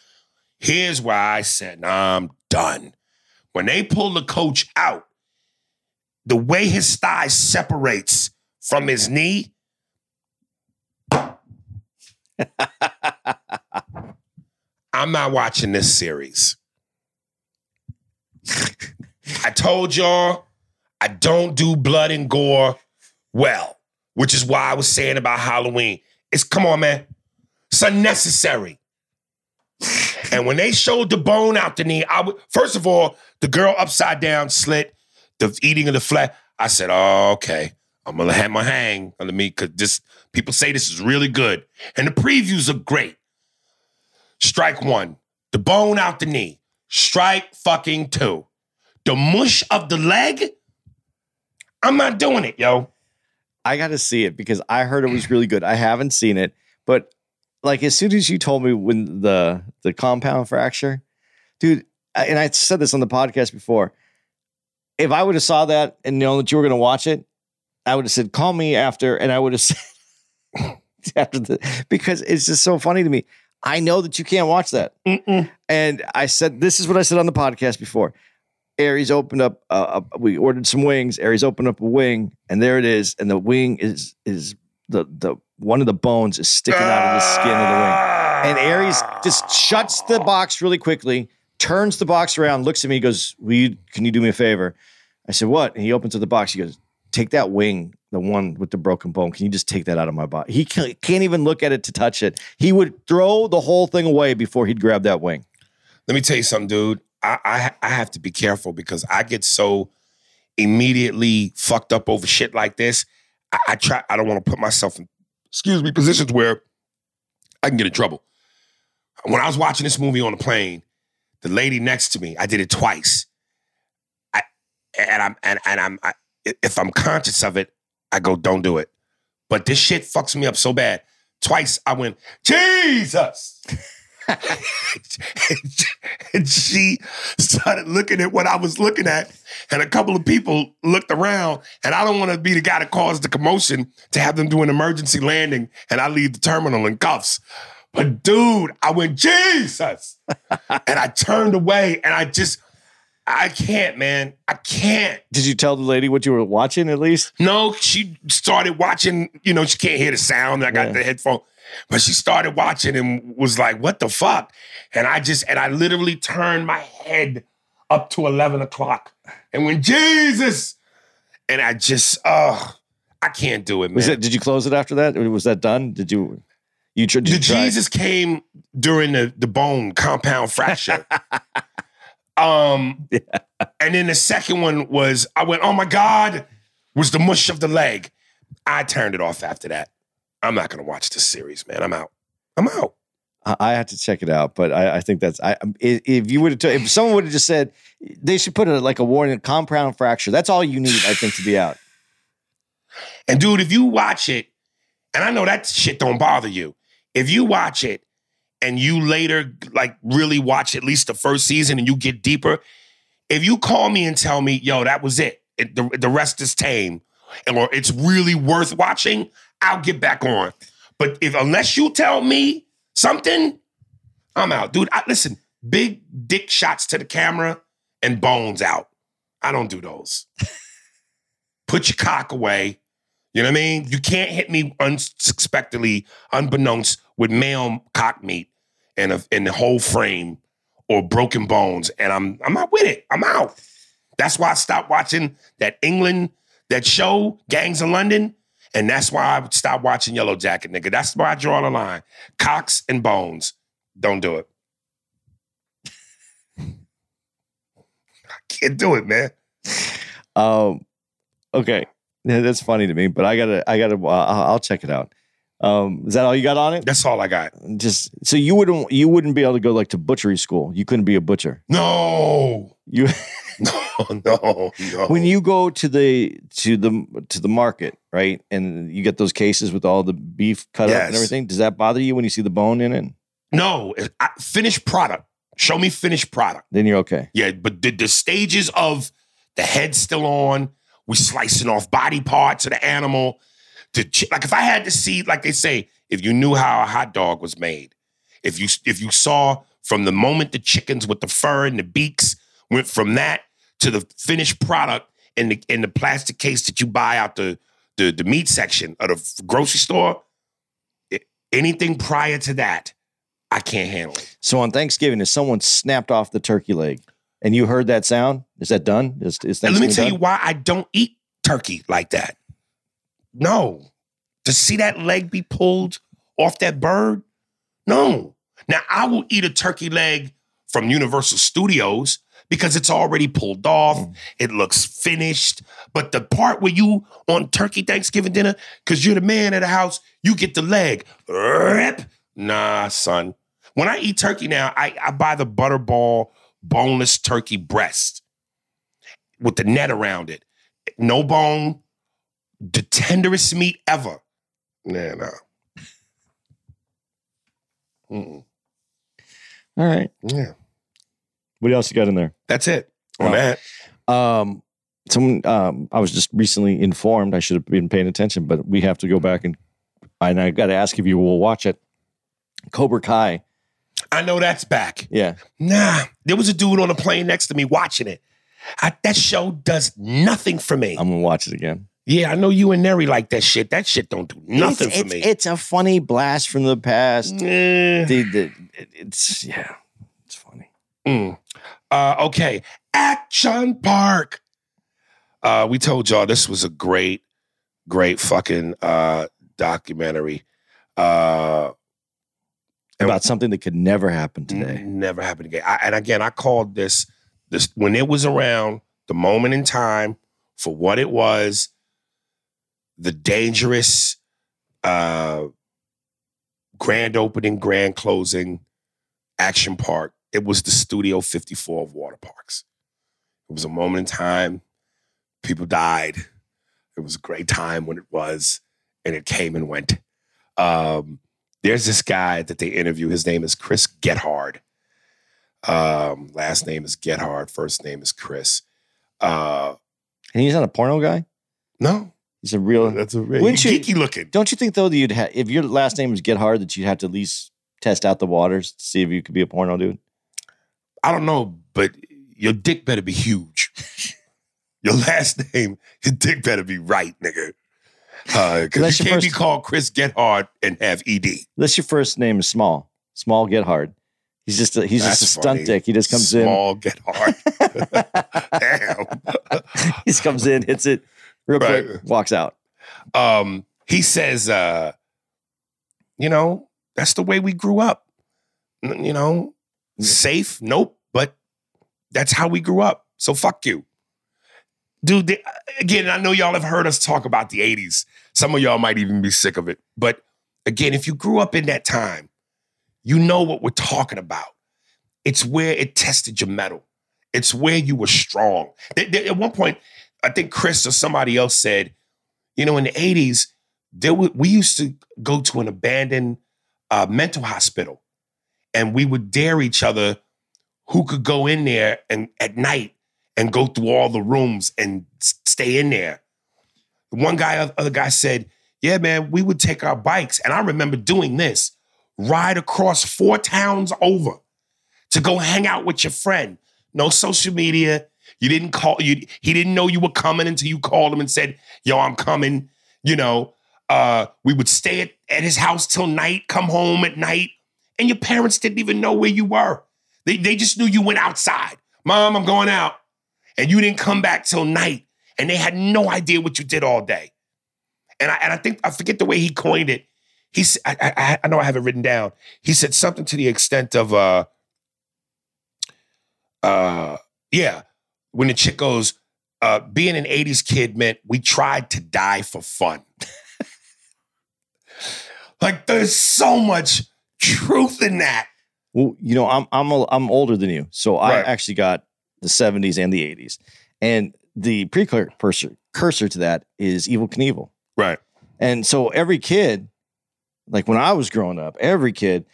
Here's why I said, I'm done. When they pull the coach out, the way his thigh separates from his knee, I'm not watching this series. I told y'all I don't do blood and gore well, which is why I was saying about Halloween. It's come on, man. It's unnecessary. And when they showed the bone out the knee, I would first of all, the girl upside down slit, the eating of the flesh. I said, oh, okay. I'm gonna have my hang on the meat because this people say this is really good. And the previews are great. Strike one. The bone out the knee. Strike fucking two. The mush of the leg. I'm not doing it, yo. I got to see it because I heard it was really good. I haven't seen it, but like as soon as you told me when the the compound fracture, dude, and I said this on the podcast before. If I would have saw that and known that you were going to watch it, I would have said, "Call me after," and I would have said after the because it's just so funny to me. I know that you can't watch that, and I said, "This is what I said on the podcast before." Aries opened up. Uh, we ordered some wings. Aries opened up a wing, and there it is. And the wing is is the the one of the bones is sticking out of the skin of the wing. And Aries just shuts the box really quickly, turns the box around, looks at me, goes, Will you, "Can you do me a favor?" I said, "What?" And he opens up the box. He goes, "Take that wing, the one with the broken bone. Can you just take that out of my body?" He can't, even look at it to touch it. He would throw the whole thing away before he'd grab that wing. Let me tell you something, dude. I, I I have to be careful because I get so immediately fucked up over shit like this. I, I try. I don't want to put myself in, excuse me, positions where I can get in trouble. When I was watching this movie on the plane, the lady next to me, I did it twice. I and I'm and and I'm I, if I'm conscious of it, I go, don't do it. But this shit fucks me up so bad. Twice I went, Jesus. and she started looking at what I was looking at, and a couple of people looked around. And I don't want to be the guy to cause the commotion to have them do an emergency landing, and I leave the terminal in cuffs. But dude, I went Jesus, and I turned away, and I just, I can't, man, I can't. Did you tell the lady what you were watching at least? No, she started watching. You know, she can't hear the sound. I got Yeah. the headphone, but she started watching and was like, "What the fuck?" And I just and I literally turned my head up to eleven o'clock, and when Jesus, and I just, oh, I can't do it, man. Was it? Did you close it after that? Was that done? Did you? You tr- did the you try? Jesus came during the the bone compound fracture. um, and then the second one was I went, oh my god, was the mush of the leg. I turned it off after that. I'm not gonna watch this series, man. I'm out. I'm out. I have to check it out, but I, I think that's I. Um, i- If you would have, if someone would have just said they should put a like a warning, compound fracture. That's all you need, I think, to be out. And dude, if you watch it, and I know that shit don't bother you, if you watch it and you later like really watch at least the first season and you get deeper, if you call me and tell me, yo, that was it, it the, the rest is tame, and or it's really worth watching, I'll get back on. But if unless you tell me something, I'm out, dude. I, listen, big dick shots to the camera and bones out. I don't do those. Put your cock away. You know what I mean? You can't hit me unsuspectedly, unbeknownst, with male cock meat and and the whole frame or broken bones, and I'm I'm not with it. I'm out. That's why I stopped watching that England that show Gangs of London, and that's why I stopped watching Yellow Jacket, nigga. That's why I draw the line: Cox and bones. Don't do it. I can't do it, man. Um, okay, that's funny to me, but I gotta, I gotta, uh, I'll I'll check it out. Um, is that all you got on it? That's all I got. Just so you wouldn't, you wouldn't be able to go like to butchery school. You couldn't be a butcher. No, You no, no, no. when you go to the to the to the market, right, and you get those cases with all the beef cut up and everything. Does that bother you when you see the bone in it? No, I, finished product. Show me finished product. Then you're okay. Yeah, but the, the stages of the head still on, we slicing off body parts of the animal. Chi- like if I had to see, like they say, if you knew how a hot dog was made, if you if you saw from the moment the chickens with the fur and the beaks went from that to the finished product in the in the plastic case that you buy out the the, the meat section of the grocery store, anything prior to that, I can't handle it. So on Thanksgiving, if someone snapped off the turkey leg and you heard that sound, is that done? Is, is let me tell you why I don't eat turkey like that. No. To see that leg be pulled off that bird? No. Now, I will eat a turkey leg from Universal Studios because it's already pulled off. Mm. It looks finished. But the part where you on turkey Thanksgiving dinner, because you're the man of the house, you get the leg. Rip. Nah, son. When I eat turkey now, I, I buy the butterball boneless turkey breast with the net around it. No bone, the tenderest meat ever. Nah, nah. Mm-mm. All right. Yeah, What else you got in there? that's it on Oh. that. Um, someone, um, I was just recently informed. I should have been paying attention, but we have to go back and and I got to ask if you will watch it. Cobra Kai. I know that's back. Yeah. Nah, there was a dude on a plane next to me watching it. I, that show does nothing for me. I'm gonna watch it again. yeah, I know you and Neri like that shit. That shit don't do nothing it's, for it's, me. It's a funny blast from the past. Eh. The, the, it- it's yeah. Mm. Uh, okay, Action Park. Uh, we told y'all this was a great, great fucking uh, documentary. Uh, About something that could never happen today. never happen again. I, and again, I called this this when it was around the moment in time for what it was, the dangerous uh, grand opening, grand closing, action park. It was the Studio 54 of water parks. It was a moment in time. People died. It was a great time when it was, and it came and went. Um, there's this guy that they interview. His name is Chris Gethard. Um, last name is Gethard. First name is Chris. Uh, And he's not a porno guy. no, He's a real. that's a real. Wouldn't you- geeky looking. Don't you think though that you'd have if your last name was Gethard that you'd have to at least test out the waters to see if you could be a porno dude? I don't know, but your dick better be huge. your last name, your dick better be right, nigga. Because That's you can't be first- called Chris Gethard and have ED. Unless your first name is Small, Small Get Hard. He's just a, he's just a stunt dick. He just comes in. Small Gethard. Damn. he just comes in, hits it real quick, walks out. um, he says, uh, you know, that's the way we grew up. You know, safe, nope, but that's how we grew up. So fuck you. Dude, again, I know y'all have heard us talk about the 80s. Some of y'all might even be sick of it. But again, if you grew up in that time, you know what we're talking about. It's where it tested your metal. It's where you were strong. They- they- at one point, I think Chris or somebody else said, you know, in the 80s, there were, we used to go to an abandoned uh, mental hospital and we would dare each other who could go in there and at night and go through all the rooms and stay in there. One guy, other guy said, yeah, man, we would take our bikes. And I remember doing this, ride across four towns over to go hang out with your friend. No social media. You didn't call you. He didn't know you were coming until you called him and said, "Yo, I'm coming." You know, uh, we would stay at, at his house till night, come home at night, and your parents didn't even know where you were. They they just knew you went outside. Mom, I'm going out, and you didn't come back till night, and they had no idea what you did all day. And I and I think I forget the way he coined it. He I know I have it written down. He said something to the extent of uh uh yeah when the chick goes uh being an 80s kid meant we tried to die for fun like there's so much truth in that Well, you know, I'm I'm a, I'm older than you, so I actually got the 70s and the 80s, and the precursor cursor to that is Evel Knievel. right And so every kid, like when I was growing up, every kid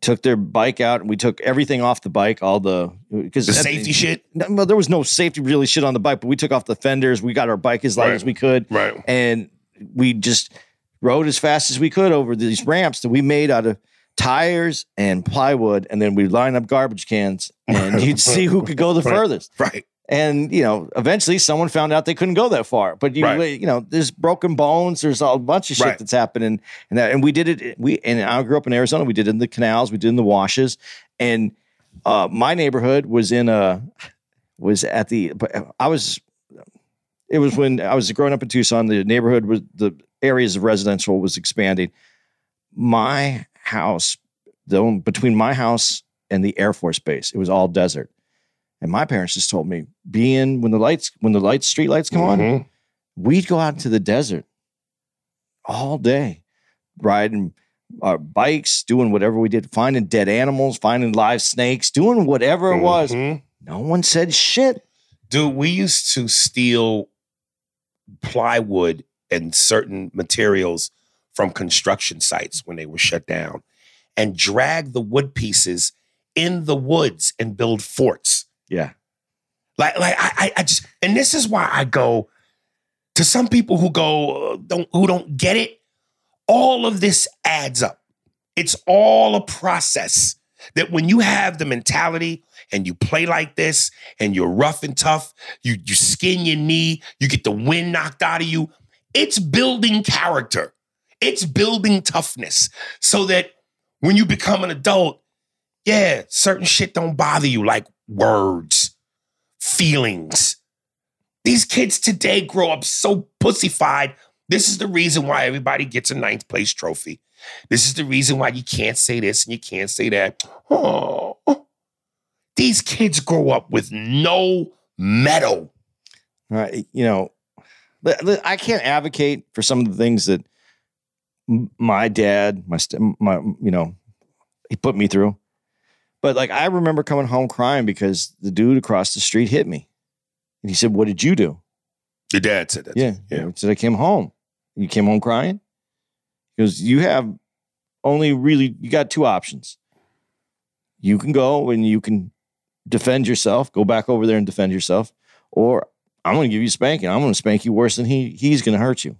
took their bike out and we took everything off the bike, all the because The safety shit. No, well, there was no safety really shit on the bike, but we took off the fenders. We got our bike as light Right. as we could, Right. and we just rode as fast as we could over these ramps that we made out of tires and plywood, and then we line up garbage cans, and you'd see who could go the Right. furthest. Right. And you know, eventually someone found out they couldn't go that far. But you, Right. you know, there's broken bones. There's a bunch of shit Right. that's happening, and that, and we did it. We and I grew up in Arizona. We did it in the canals. We did it in the washes, and uh, my neighborhood was in a was at the. I was. It was when I was growing up in Tucson. The neighborhood was the areas of residential was expanding. My house, the between my house and the Air Force Base, it was all desert. And my parents just told me, being when the lights, when the lights, street lights come on, Mhm. we'd go out into the desert all day, riding our bikes, doing whatever we did, finding dead animals, finding live snakes, doing whatever it was. Mhm. No one said shit. Dude, we used to steal plywood and certain materials from construction sites when they were shut down and drag the wood pieces in the woods and build forts. Yeah. Like, like I, I, just, and this is why I go to some people who go uh, don't who don't get it. All of this adds up. It's all a process. That when you have the mentality and you play like this and you're rough and tough, you you skin your knee, you get the wind knocked out of you. It's building character. It's building toughness so that when you become an adult, yeah, certain shit don't bother you like words, feelings. These kids today grow up so pussified. This is the reason why everybody gets a ninth place trophy. This is the reason why you can't say this and you can't say that. Oh, these kids grow up with no metal. Right. You know, I can't advocate for some of the things that my dad, my, my, you know, he put me through. But like, I remember coming home crying because the dude across the street hit me. And he said, What did you do? Your dad said that. Yeah. Yeah. I said, I came home. You came home crying? Because you have only really, you got two options. You can go and you can defend yourself, go back over there and defend yourself, or I'm going to give you spanking. I'm going to spank you worse than he he's going to hurt you.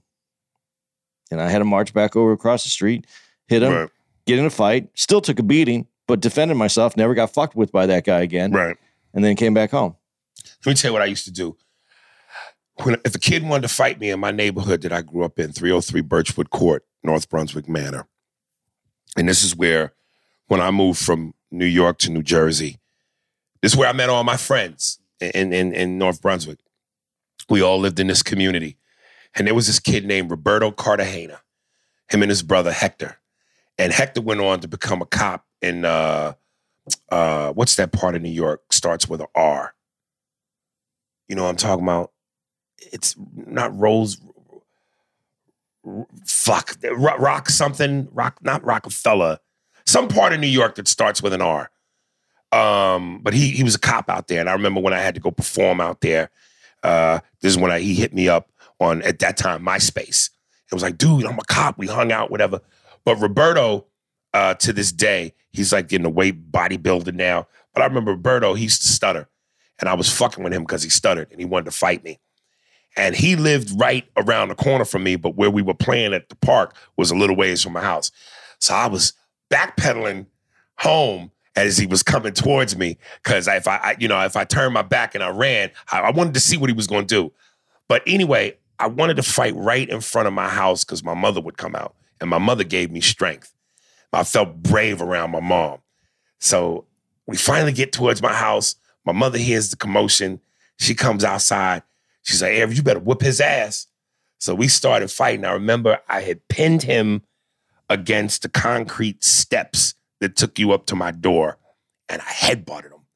And I had to march back over across the street, hit him, Right. get in a fight, still took a beating, but defended myself, never got fucked with by that guy again, Right. and then came back home. Let me tell you what I used to do. When if a kid wanted to fight me in my neighborhood that I grew up in, 303 Birchwood Court, North Brunswick Manor. And this is where, when I moved from New York to New Jersey, this is where I met all my friends in, in, in North Brunswick. We all lived in this community. And there was this kid named Roberto Cartagena, him and his brother Hector. And Hector went on to become a cop in uh uh what's that part of New York starts with a R? You know what I'm talking about? It's not Rose. Fuck, Rock something. Rock, not Rockefeller. Some part of New York that starts with an R. Um, but he he was a cop out there, and I remember when I had to go perform out there. Uh, this is when I, he hit me up on at that time MySpace. It was like, dude, I'm a cop. We hung out, whatever. But Roberto, uh, to this day, he's like in the weight bodybuilder now. But I remember Roberto, he used to stutter and I was fucking with him because he stuttered and he wanted to fight me. And he lived right around the corner from me, but where we were playing at the park was a little ways from my house. So I was backpedaling home as he was coming towards me because if I, I, you know, if I turned my back and I ran, I, I wanted to see what he was going to do. But anyway, I wanted to fight right in front of my house because my mother would come out, and my mother gave me strength. I felt brave around my mom. So we finally get towards my house. My mother hears the commotion. She comes outside. She's like, Eric, you better whip his ass. So we started fighting. I remember I had pinned him against the concrete steps that took you up to my door, and I headbutted him.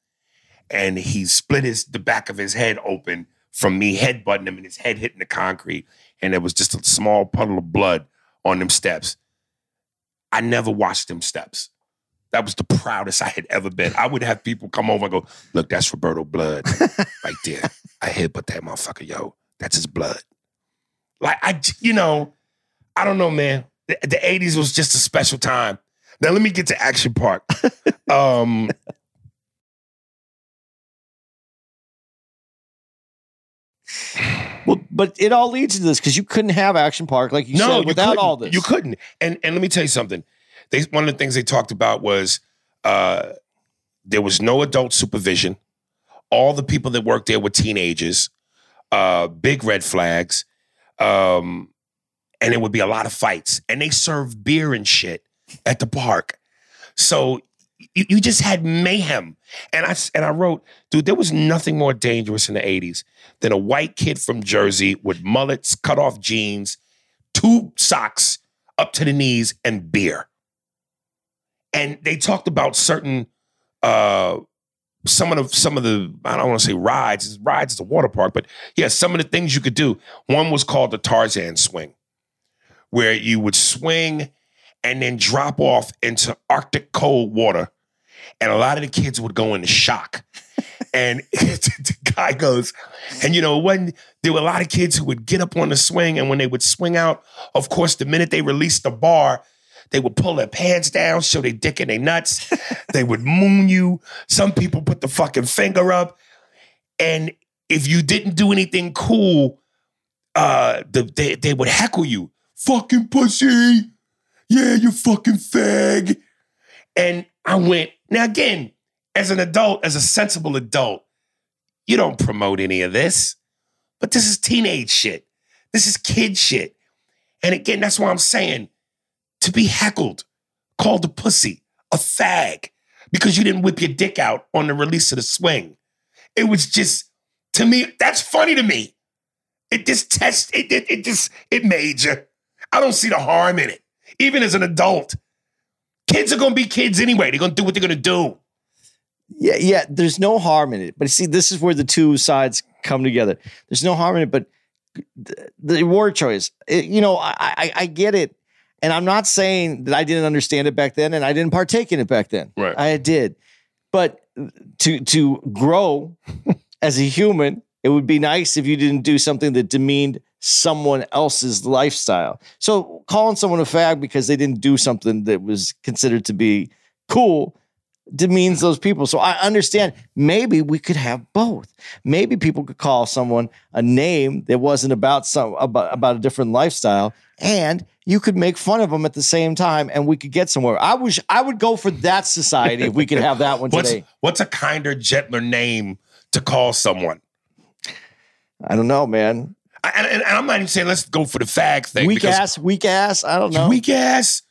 And he split his the back of his head open from me headbutting him and his head hitting the concrete. And there was just a small puddle of blood on them steps. I never watched them steps. That was the proudest I had ever been. I would have people come over and go, look, that's Roberto blood right there. I headbutt that motherfucker, yo. That's his blood. Like I, you know, I don't know, man. The, the 80s was just a special time. Now let me get to Action Park. um, Well, but it all leads to this because you couldn't have Action Park like you said without all this. You couldn't. And and let me tell you something. They one of the things they talked about was uh, there was no adult supervision. All the people that worked there were teenagers. Uh, big red flags. Um, and it would be a lot of fights. And they served beer and shit at the park. So you, you just had mayhem. And I and I wrote, dude, there was nothing more dangerous in the 80s than a white kid from Jersey with mullets, cut off jeans, two socks up to the knees, and beer. And they talked about certain uh some of the some of the I don't want to say rides. Rides is a water park, but yeah, some of the things you could do. One was called the Tarzan swing, where you would swing and then drop off into Arctic cold water. And a lot of the kids would go into shock. and the guy goes, and you know, when there were a lot of kids who would get up on the swing, and when they would swing out, of course, the minute they released the bar, they would pull their pants down, show their dick and their nuts. they would moon you. Some people put the fucking finger up. And if you didn't do anything cool, uh, the, they, they would heckle you. Fucking pussy. Yeah, you fucking fag. And I went, now again, as an adult, as a sensible adult, you don't promote any of this. But this is teenage shit. This is kid shit. And again, that's why I'm saying to be heckled, called a pussy, a fag, because you didn't whip your dick out on the release of the swing. It was just, to me, that's funny to me. It just test, it, it, it just, it made you. I don't see the harm in it. Even as an adult, kids are gonna be kids anyway. They're gonna do what they're gonna do. Yeah, yeah. There's no harm in it, but see, this is where the two sides come together. There's no harm in it, but the, the word choice. it- you know, I, I I get it, and I'm not saying that I didn't understand it back then, and I didn't partake in it back then. Right. I did, but to to grow as a human, it would be nice if you didn't do something that demeaned someone else's lifestyle. So calling someone a fag because they didn't do something that was considered to be cool demeans those people. So I understand maybe we could have both. Maybe people could call someone a name that wasn't about some about, about a different lifestyle and you could make fun of them at the same time and we could get somewhere. I wish I would go for that society if we could have that one What's today. what's a kinder, gentler name to call someone? I don't know, man. I, and, and I'm not even saying let's go for the fag thing. Weak ass, weak ass. I don't know. Weak ass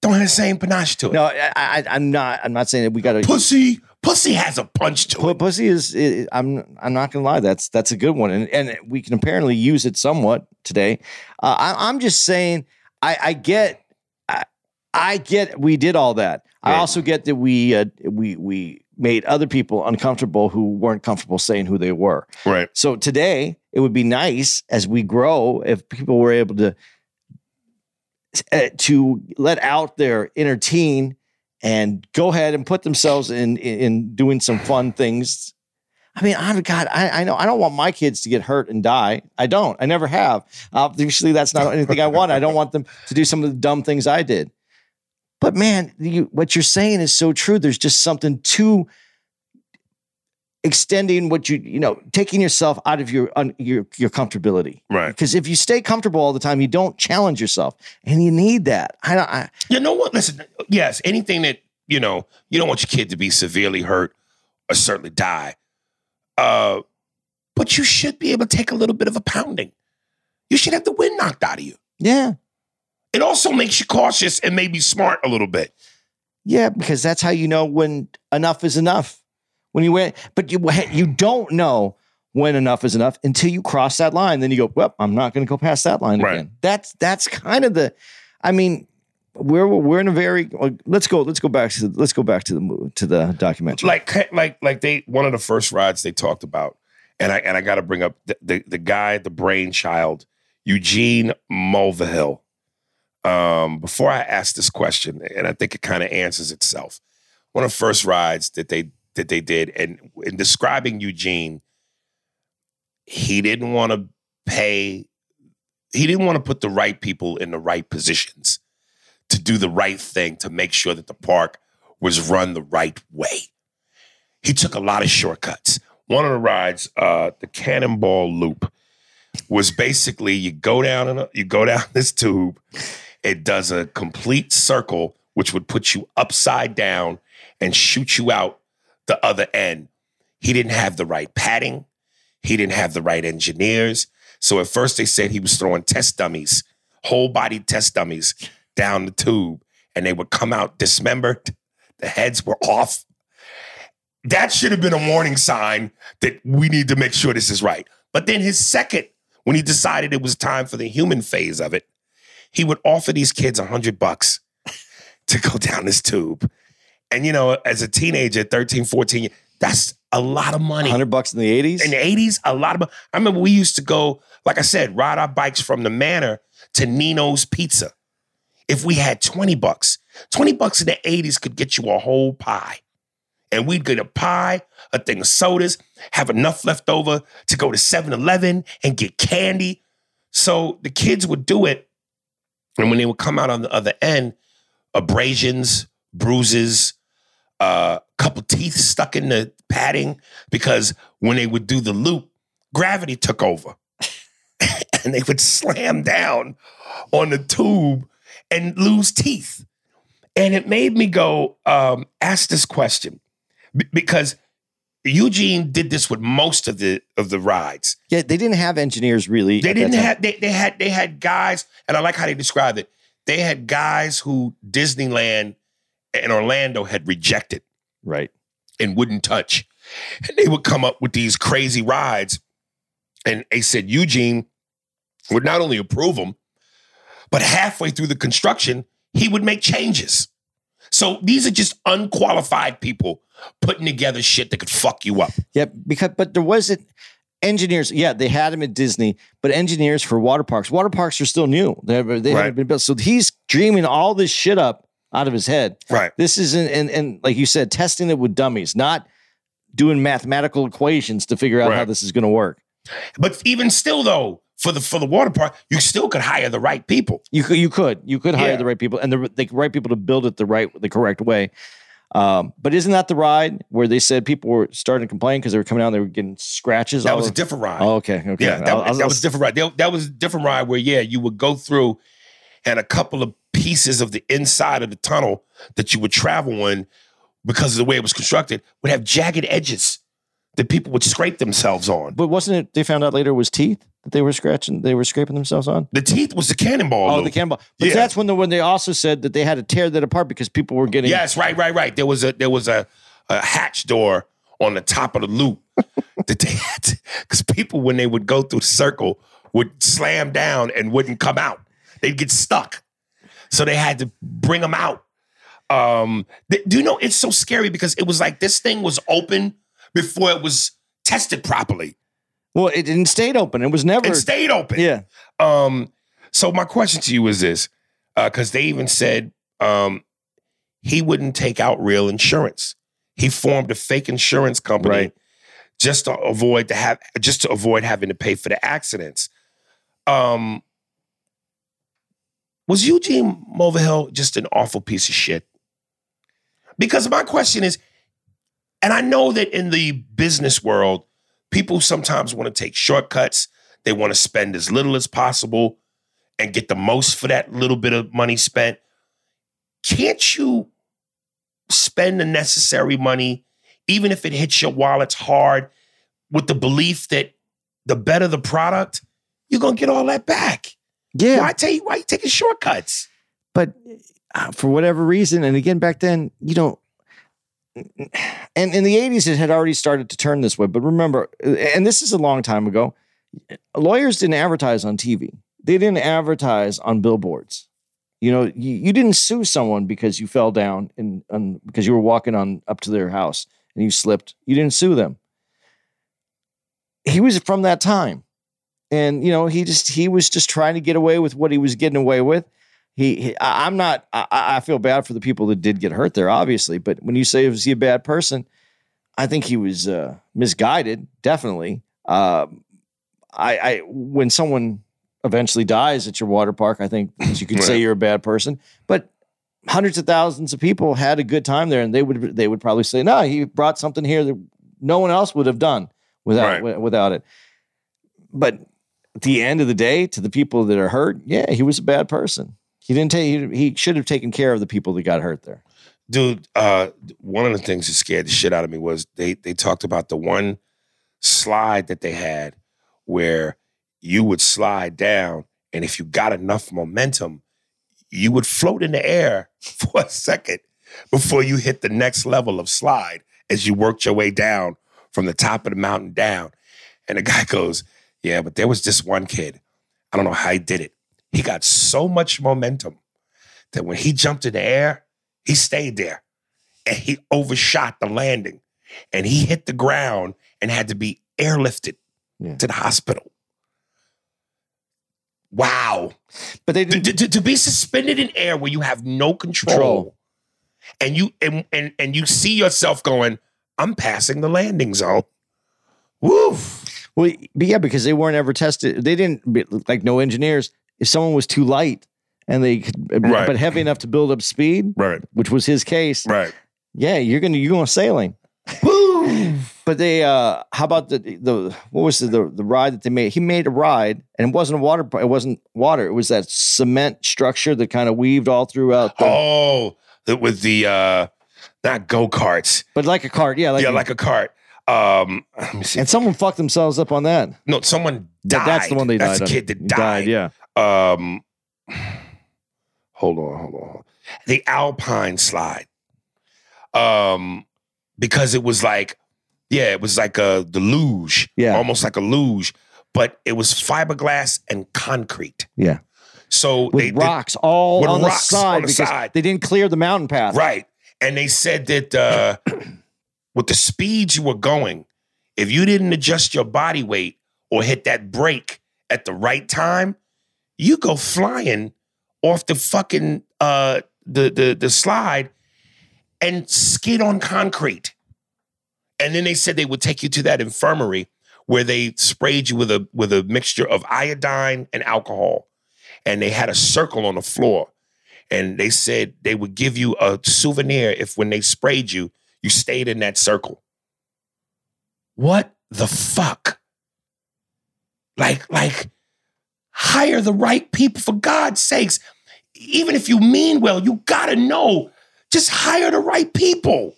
don't have the same panache to it. No, I, I, I'm not. I'm not saying that we got to. Pussy, pussy has a punch to it. Pussy is, i I'm I'm not gonna lie. That's that's a good one, and and we can apparently use it somewhat today. Uh, I, I'm just saying. I, I get. I, I get. We did all that. I also get that we uh, we we made other people uncomfortable who weren't comfortable saying who they were. Right. So today, it would be nice as we grow if people were able to uh, to let out their inner teen and go ahead and put themselves in in, in doing some fun things. I mean, I'm God. I, I know I don't want my kids to get hurt and die. I don't. I never have. Obviously, that's not anything I want. I don't want them to do some of the dumb things I did. But man, you, what you're saying is so true. There's just something too extending what you you know taking yourself out of your un, your your comfortability Right. because if you stay comfortable all the time you don't challenge yourself and you need that i don't I, You know what? Listen, yes, anything that, you know, you don't want your kid to be severely hurt or certainly die. Uh, but you should be able to take a little bit of a pounding. You should have the wind knocked out of you. yeah It also makes you cautious and maybe smart a little bit. yeah because that's how you know when enough is enough. When you went but you you don't know when enough is enough until you cross that line. Then you go well i'm not going to go past that line Right. again. That's that's kind of the i mean we're we're in a very let's go let's go back to the, let's go back to the to the documentary. Like like like they one of the first rides they talked about and i and i got to bring up the, the the guy the brainchild eugene mulvihill um before i ask this question and i think it kind of answers itself one of the first rides that they that they did and in describing eugene he didn't want to pay he didn't want to put the right people in the right positions to do the right thing to make sure that the park was run the right way. He took a lot of shortcuts. One of the rides, uh, the Cannonball Loop, was basically you go down in a, you go down this tube, it does a complete circle, which would put you upside down and shoot you out the other end. He didn't have the right padding. He didn't have the right engineers. So at first they said he was throwing test dummies, whole body test dummies down the tube, and they would come out dismembered. The heads were off. That should have been a warning sign that we need to make sure this is right. But then his second, when he decided it was time for the human phase of it, he would offer these kids a hundred bucks to go down this tube. And you know, as a teenager, 13, 14, that's a lot of money. 100 bucks in the 80s? In the 80s, a lot of money. I remember we used to go, like I said, ride our bikes from the manor to Nino's Pizza. If we had 20 bucks, 20 bucks in the 80s could get you a whole pie. And we'd get a pie, a thing of sodas, have enough left over to go to 7 Eleven and get candy. So the kids would do it. And when they would come out on the other end, abrasions, bruises, a uh, couple teeth stuck in the padding because when they would do the loop, gravity took over. and they would slam down on the tube and lose teeth. And it made me go um, ask this question B- because Eugene did this with most of the of the rides. Yeah, they didn't have engineers really. They didn't have they, they had they had guys, and I like how they described it. They had guys who Disneyland and Orlando had rejected Right. and wouldn't touch. And they would come up with these crazy rides. And they said Eugene would not only approve them, but halfway through the construction, he would make changes. So these are just unqualified people putting together shit that could fuck you up. Yeah, because but there wasn't engineers. Yeah, they had them at Disney, but engineers for water parks. Water parks are still new. They they Right. haven't been built. So he's dreaming all this shit up out of his head. Right. This isn't and and like you said, testing it with dummies, not doing mathematical equations to figure out how this is going to work. But even still, though, for the for the water park, you still could hire the right people. You could you could you could hire Yeah. the right people and the the right people to build it the right the correct way. Um, but isn't that the ride where they said people were starting to complain because they were coming out and they were getting scratches? That was a different ride. Oh, okay, okay. Yeah, that, I'll- I'll- that was a different ride. That, that was a different ride where, yeah, you would go through and a couple of pieces of the inside of the tunnel that you would travel in because of the way it was constructed would have jagged edges that people would scrape themselves on. But wasn't it? They found out later it was teeth that they were scratching. They were scraping themselves on. The teeth was the cannonball. Oh, loop. the cannonball. But Yeah. that's when the when they also said that they had to tear that apart because people were getting. Yes, right, right, right. There was a there was a, a hatch door on the top of the loop that they had because people when they would go through the circle would slam down and wouldn't come out. They'd get stuck. So they had to bring them out. Um, th- do you know it's so scary because it was like this thing was open before it was tested properly. Well, it didn't stayed open. It was never. It stayed open. yeah. Um, so my question to you is this, because they even said um, he wouldn't take out real insurance. He formed a fake insurance company Right. just to avoid to have just to avoid having to pay for the accidents. Um, was Eugene Mulvihill just an awful piece of shit? Because my question is, and I know that in the business world, people sometimes want to take shortcuts. They want to spend as little as possible and get the most for that little bit of money spent. Can't you spend the necessary money, even if it hits your wallets hard, with the belief that the better the product, you're gonna get all that back? Yeah. Why take why you taking shortcuts? but uh, for whatever reason, and again back then, you don't. And in the '80s, it had already started to turn this way. But remember, and this is a long time ago. Lawyers didn't advertise on TV. They didn't advertise on billboards. You know, you, you didn't sue someone because you fell down and, and because you were walking on up to their house and you slipped. You didn't sue them. He was from that time, and you know he just he was just trying to get away with what he was getting away with he, he I- I'm not I, I feel bad for the people that did get hurt there, obviously. But when you say was he a bad person, I think he was uh, misguided, definitely. Um, I, I when someone eventually dies at your water park, I think you could say you're a bad person. But hundreds of thousands of people had a good time there, and they would they would probably say, "No, he brought something here that no one else would have done without Right. wi- without it." But at the end of the day, to the people that are hurt, yeah, he was a bad person. He didn't take. He, should have taken care of the people that got hurt there. dude uh one of the things that scared the shit out of me was they they talked about the one slide that they had where you would slide down and if you got enough momentum you would float in the air for a second before you hit the next level of slide as you worked your way down from the top of the mountain down and the guy goes yeah but there was this one kid i don't know how he did it he got so much momentum that when he jumped in the air he stayed there and he overshot the landing and he hit the ground and had to be airlifted Yeah. to the hospital. Wow. But they To, to- to be suspended in air where you have no control, Control. and you and, and and you see yourself going, I'm passing the landing zone. Woo. Well, but yeah, because they weren't ever tested. They didn't like no engineers. If someone was too light and they could, Right. but heavy enough to build up speed, Right. which was his case, Right. yeah, you're gonna you're going sailing. But they, uh how about the the what was the, the the ride that they made? He made a ride, and it wasn't a water. It wasn't water. It was that cement structure that kind of weaved all throughout. The, Oh, that with the uh not go-karts. But like a cart, yeah, like yeah, like a cart. Um let me see. and someone fucked themselves up on that. No, someone died. That's the one they That's died. the on. kid that He died. Yeah, Um, hold on, hold on. The Alpine slide. Um, because it was like, yeah, it was like a the luge, Yeah. almost like a luge, but it was fiberglass and concrete. yeah. So With they, they- rocks all with on rocks the side on the because side. they didn't clear the mountain path. Right. And they said that uh, with the speeds you were going, if you didn't adjust your body weight or hit that brake at the right time, you go flying off the fucking uh, the, the the slide and skid on concrete. And then they said they would take you to that infirmary where they sprayed you with a with a mixture of iodine and alcohol. And they had a circle on the floor and they said they would give you a souvenir if when they sprayed you, you stayed in that circle. What the fuck? Like, like, hire the right people for God's sakes. Even if you mean well, you gotta know. Just hire the right people.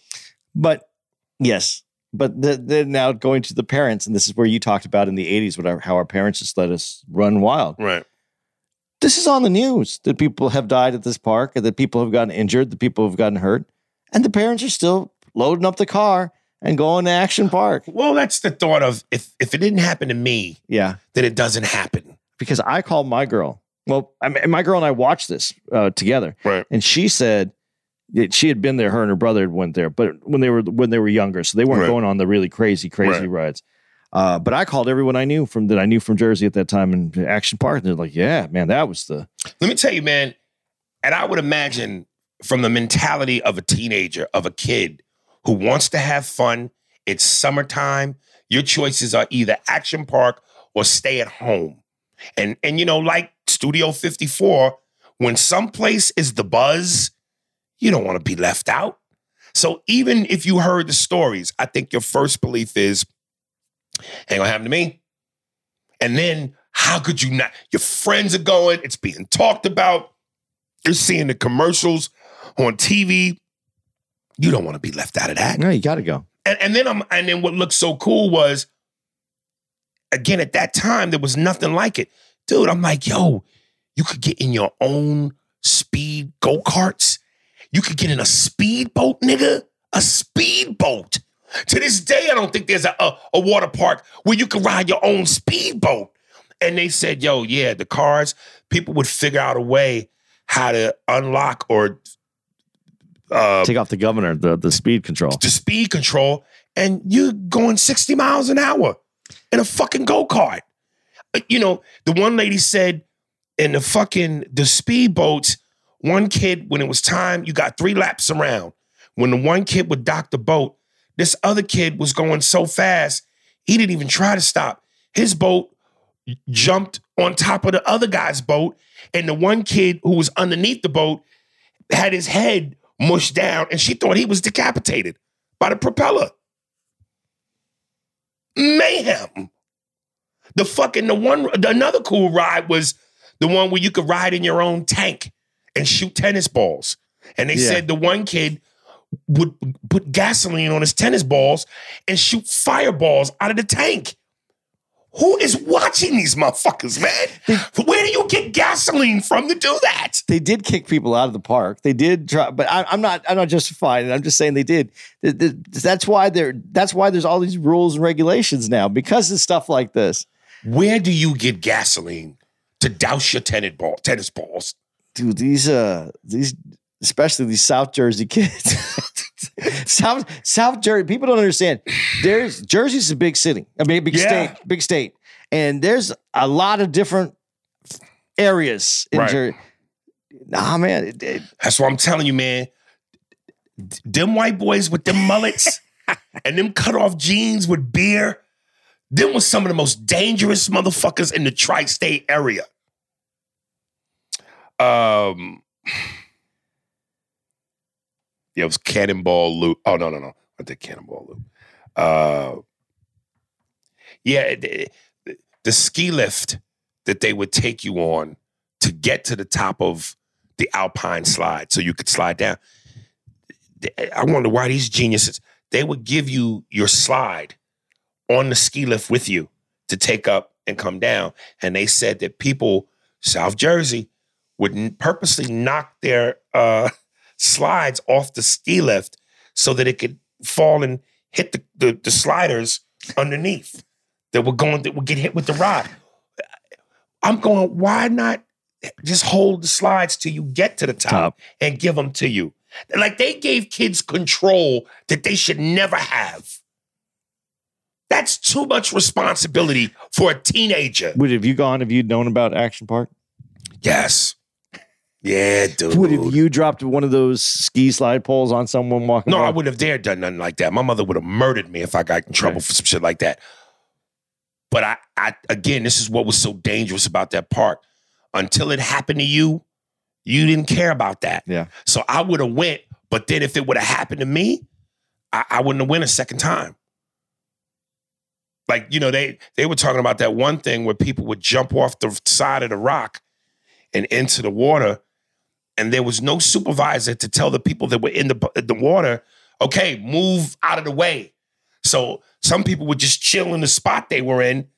But yes, but the, they're now going to the parents, and this is where you talked about in the '80s, what our, how our parents just let us run wild. Right. This is on the news that people have died at this park, and that people have gotten injured, that people have gotten hurt, and the parents are still loading up the car and going to Action Park. Well, that's the thought of if if it didn't happen to me, Yeah, then it doesn't happen. Because I called my girl. Well, I mean, my girl and I watched this uh, together, Right. and she said that she had been there. Her and her brother had went there, but when they were when they were younger, so they weren't Right. going on the really crazy, crazy Right. rides. Uh, but I called everyone I knew from that I knew from Jersey at that time in Action Park, and they're like, "Yeah, man, that was the Let me tell you, man, and I would imagine from the mentality of a teenager, of a kid who wants to have fun, it's summertime. Your choices are either action park or stay at home. And and you know, like Studio 54, when someplace is the buzz, you don't want to be left out. So even if you heard the stories, I think your first belief is ain't gonna happen to me. And then how could you not? Your friends are going, it's being talked about. You're seeing the commercials on TV. You don't want to be left out of that. no, you got to go." And, and then I'm and then what looked so cool was again at that time there was nothing like it. Dude, I'm like, yo, you could get in your own speed go-karts. You could get in a speedboat, nigga. A speedboat. To this day, I don't think there's a, a, a water park where you can ride your own speedboat. And they said, yo, yeah, the cars, people would figure out a way how to unlock or uh, Take off the governor, the the speed control. the speed control, and you're going 60 miles an hour in a fucking go-kart. Uh, You know, the one lady said in the fucking the speedboats, one kid, when it was time, you got three laps around. When the one kid would dock the boat, this other kid was going so fast, he didn't even try to stop. His boat jumped on top of the other guy's boat, and the one kid who was underneath the boat had his head mushed down, and she thought he was decapitated by the propeller. Mayhem. The fucking the one the another cool ride was the one where you could ride in your own tank and shoot tennis balls. And they Yeah. said the one kid would put gasoline on his tennis balls and shoot fireballs out of the tank. Who is watching these motherfuckers, man? Where do you get gasoline from to do that? they did kick people out of the park. They did try, but I, I'm not. I'm not justifying it. I'm just saying they did. Th- th- That's why there. That's why there's all these rules and regulations now because of stuff like this. Where do you get gasoline to douse your tennis ball, tennis balls? Dude, these uh, these especially these South Jersey kids. South South Jersey people don't understand. There's Jersey's a big city. I mean, big Yeah. state, big state, and there's a lot of different areas in Right. Jersey. Nah, man, it, it, That's what I'm telling you, man. Them white boys with them mullets and them cut off jeans with beer, them was some of the most dangerous motherfuckers in the tri-state area. Um, it was Cannonball Loop. Oh no, no, no, I did Cannonball Loop. Uh, yeah, the, the ski lift that they would take you on to get to the top of the Alpine slide so you could slide down. I wonder why these geniuses, they would give you your slide on the ski lift with you to take up and come down. And they said that people, South Jersey, would purposely knock their uh, slides off the ski lift so that it could fall and hit the, the, the sliders underneath that were going that would get hit with the rod. I'm going, why not just hold the slides till you get to the top, Top. and give them to you? Like they gave kids control that they should never have. That's too much responsibility for a teenager. would have you gone Have you'd known about Action Park? Yes. Yeah, dude. Would have you dropped one of those ski slide poles on someone walking? No, by? I wouldn't have dared done nothing like that. My mother would have murdered me if I got in trouble for some shit like that. But I, I again, this is what was so dangerous about that park. Until it happened to you, you didn't care about that. Yeah. So I would have went, but then if it would have happened to me, I, I wouldn't have went a second time. Like you know, they they were talking about that one thing where people would jump off the side of the rock and into the water, and there was no supervisor to tell the people that were in the the water, okay, move out of the way. So some people would just chill in the spot they were in,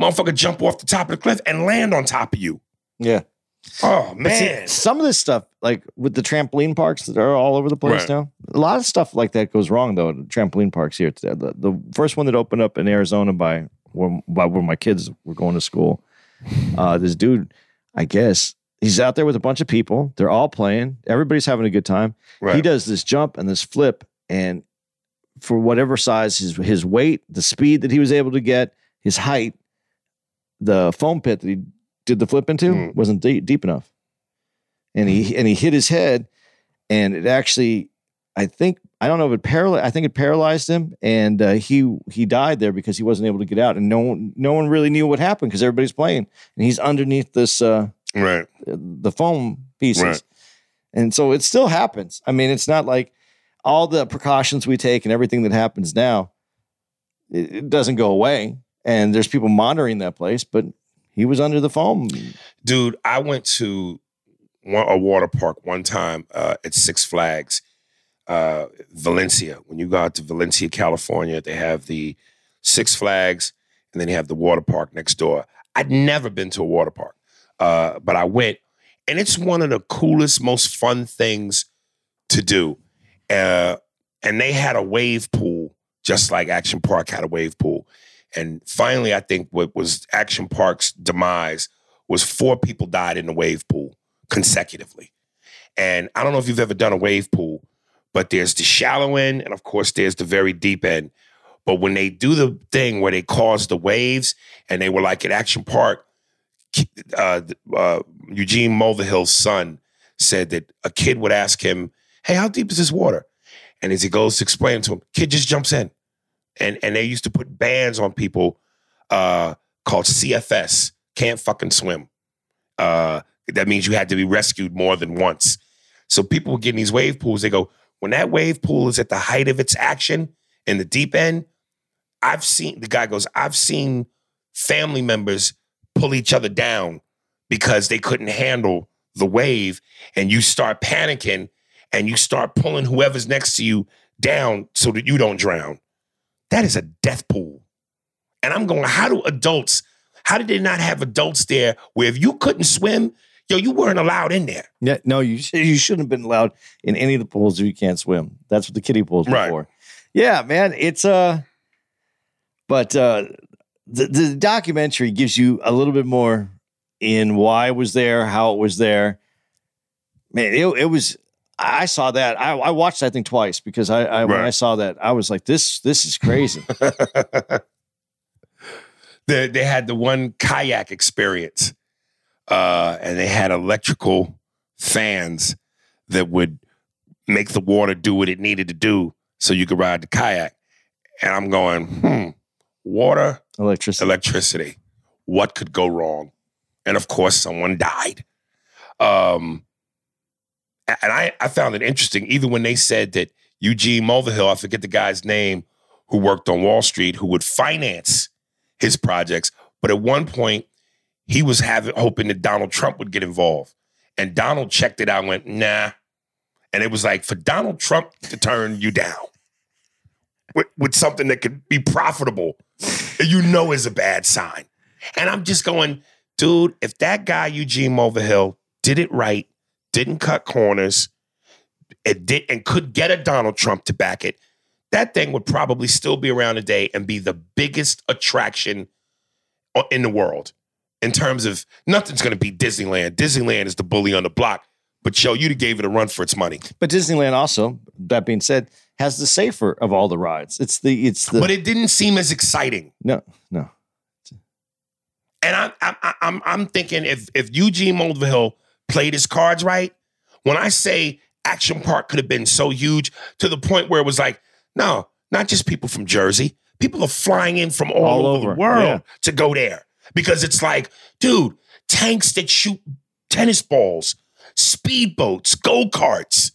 motherfucker jump off the top of the cliff and land on top of you. Yeah. Oh But see, man. some of this stuff, like with the trampoline parks that are all over the place Right. now, a lot of stuff like that goes wrong though. Trampoline parks here. The, the, the first one that opened up in Arizona by where, by where my kids were going to school, uh, this dude, I guess, he's out there with a bunch of people. They're all playing. Everybody's having a good time. He does this jump and this flip, and for whatever size his his weight, the speed that he was able to get, his height, the foam pit that he did the flip into Mm. wasn't deep, deep enough, and he and he hit his head, and it actually, I think I don't know if it paralyzed. I think it paralyzed him, and uh, he he died there because he wasn't able to get out, and no one no one really knew what happened because everybody's playing, and he's underneath this. Uh, Right. The foam pieces. Right. And so it still happens. I mean, it's not like all the precautions we take and everything that happens now, it, it doesn't go away. And there's people monitoring that place, but he was under the foam. Dude, I went to one, a water park one time uh, at Six Flags, uh, Valencia. When you go out to Valencia, California, they have the Six Flags and then they have the water park next door. I'd never been to a water park, uh, but I went, and it's one of the coolest, most fun things to do. Uh, and they had a wave pool, just like Action Park had a wave pool. And finally, I think what was Action Park's demise was four people died in the wave pool consecutively. And I don't know if you've ever done a wave pool, but there's the shallow end, and of course, there's the very deep end. But when they do the thing where they cause the waves, and they were like at Action Park, uh, uh, Eugene Mulvihill's son said that a kid would ask him, "Hey, how deep is this water?" And as he goes to explain to him, kid just jumps in, and and they used to put bans on people uh, called CFS, can't fucking swim. Uh, that means you had to be rescued more than once. So people were getting these wave pools. They go, when that wave pool is at the height of its action in the deep end, I've seen the guy goes, I've seen family members pull each other down because they couldn't handle the wave. And you start panicking and you start pulling whoever's next to you down so that you don't drown. That is a death pool. And I'm going, how do adults, how did they not have adults there where if you couldn't swim, yo, you weren't allowed in there? Yeah, no, you sh- you shouldn't have been allowed in any of the pools if you can't swim. That's what the kiddie pools were Right. for. Yeah, man, it's uh but uh the, the documentary gives you a little bit more in why it was there, how it was there. Man, it, it was I saw that. I, I watched that thing twice because I, I when I saw that, I was like, this this is crazy. they, they had the one kayak experience, uh, and they had electrical fans that would make the water do what it needed to do so you could ride the kayak. And I'm going, hmm, water, Electricity. electricity. What could go wrong? And of course, someone died. Um, and I, I found it interesting, even when they said that Eugene Mulvihill, I forget the guy's name, who worked on Wall Street, who would finance his projects. But at one point, he was having hoping that Donald Trump would get involved. And Donald checked it out and went, nah. And it was like for Donald Trump to turn you down with, with something that could be profitable, you know is a bad sign. And I'm just going, dude, if that guy Eugene Mulvihill did it right, didn't cut corners, it did and could get a Donald Trump to back it, that thing would probably still be around today and be the biggest attraction uh, in the world in terms of nothing's going to be Disneyland. Disneyland is the bully on the block, but yo, you gave it a run for its money. But Disneyland also, that being said, has the safer of all the rides. It's the it's the But it didn't seem as exciting. no no. And I'm I'm I'm, I'm thinking if if Eugene Mulvihill played his cards right, when I say Action Park could have been so huge to the point where it was like, no, not just people from Jersey, people are flying in from all, All over, over, the world yeah. to go there because it's like, dude, tanks that shoot tennis balls, speedboats, go karts,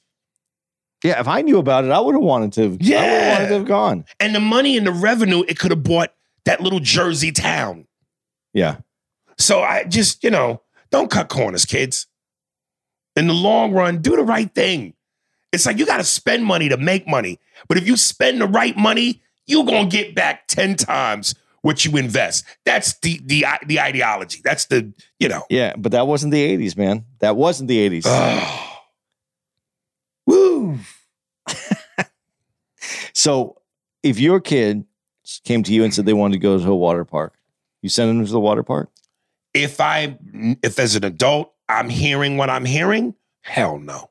Yeah, if I knew about it, I would have wanted to. I would Yeah. have wanted to have gone. and the money and the revenue it could have bought that little Jersey town. Yeah. So I just, you know, don't cut corners, kids. In the long run, do the right thing. It's like you got to spend money to make money. But if you spend the right money, you're going to get back 10 times what you invest. That's the the the ideology. That's the, you know. Yeah, but that wasn't the 80s, man. That wasn't the 80s. Woo. so if your kid came to you and said they wanted to go to a water park, you send them to the water park? If I if as an adult I'm hearing what I'm hearing, hell no.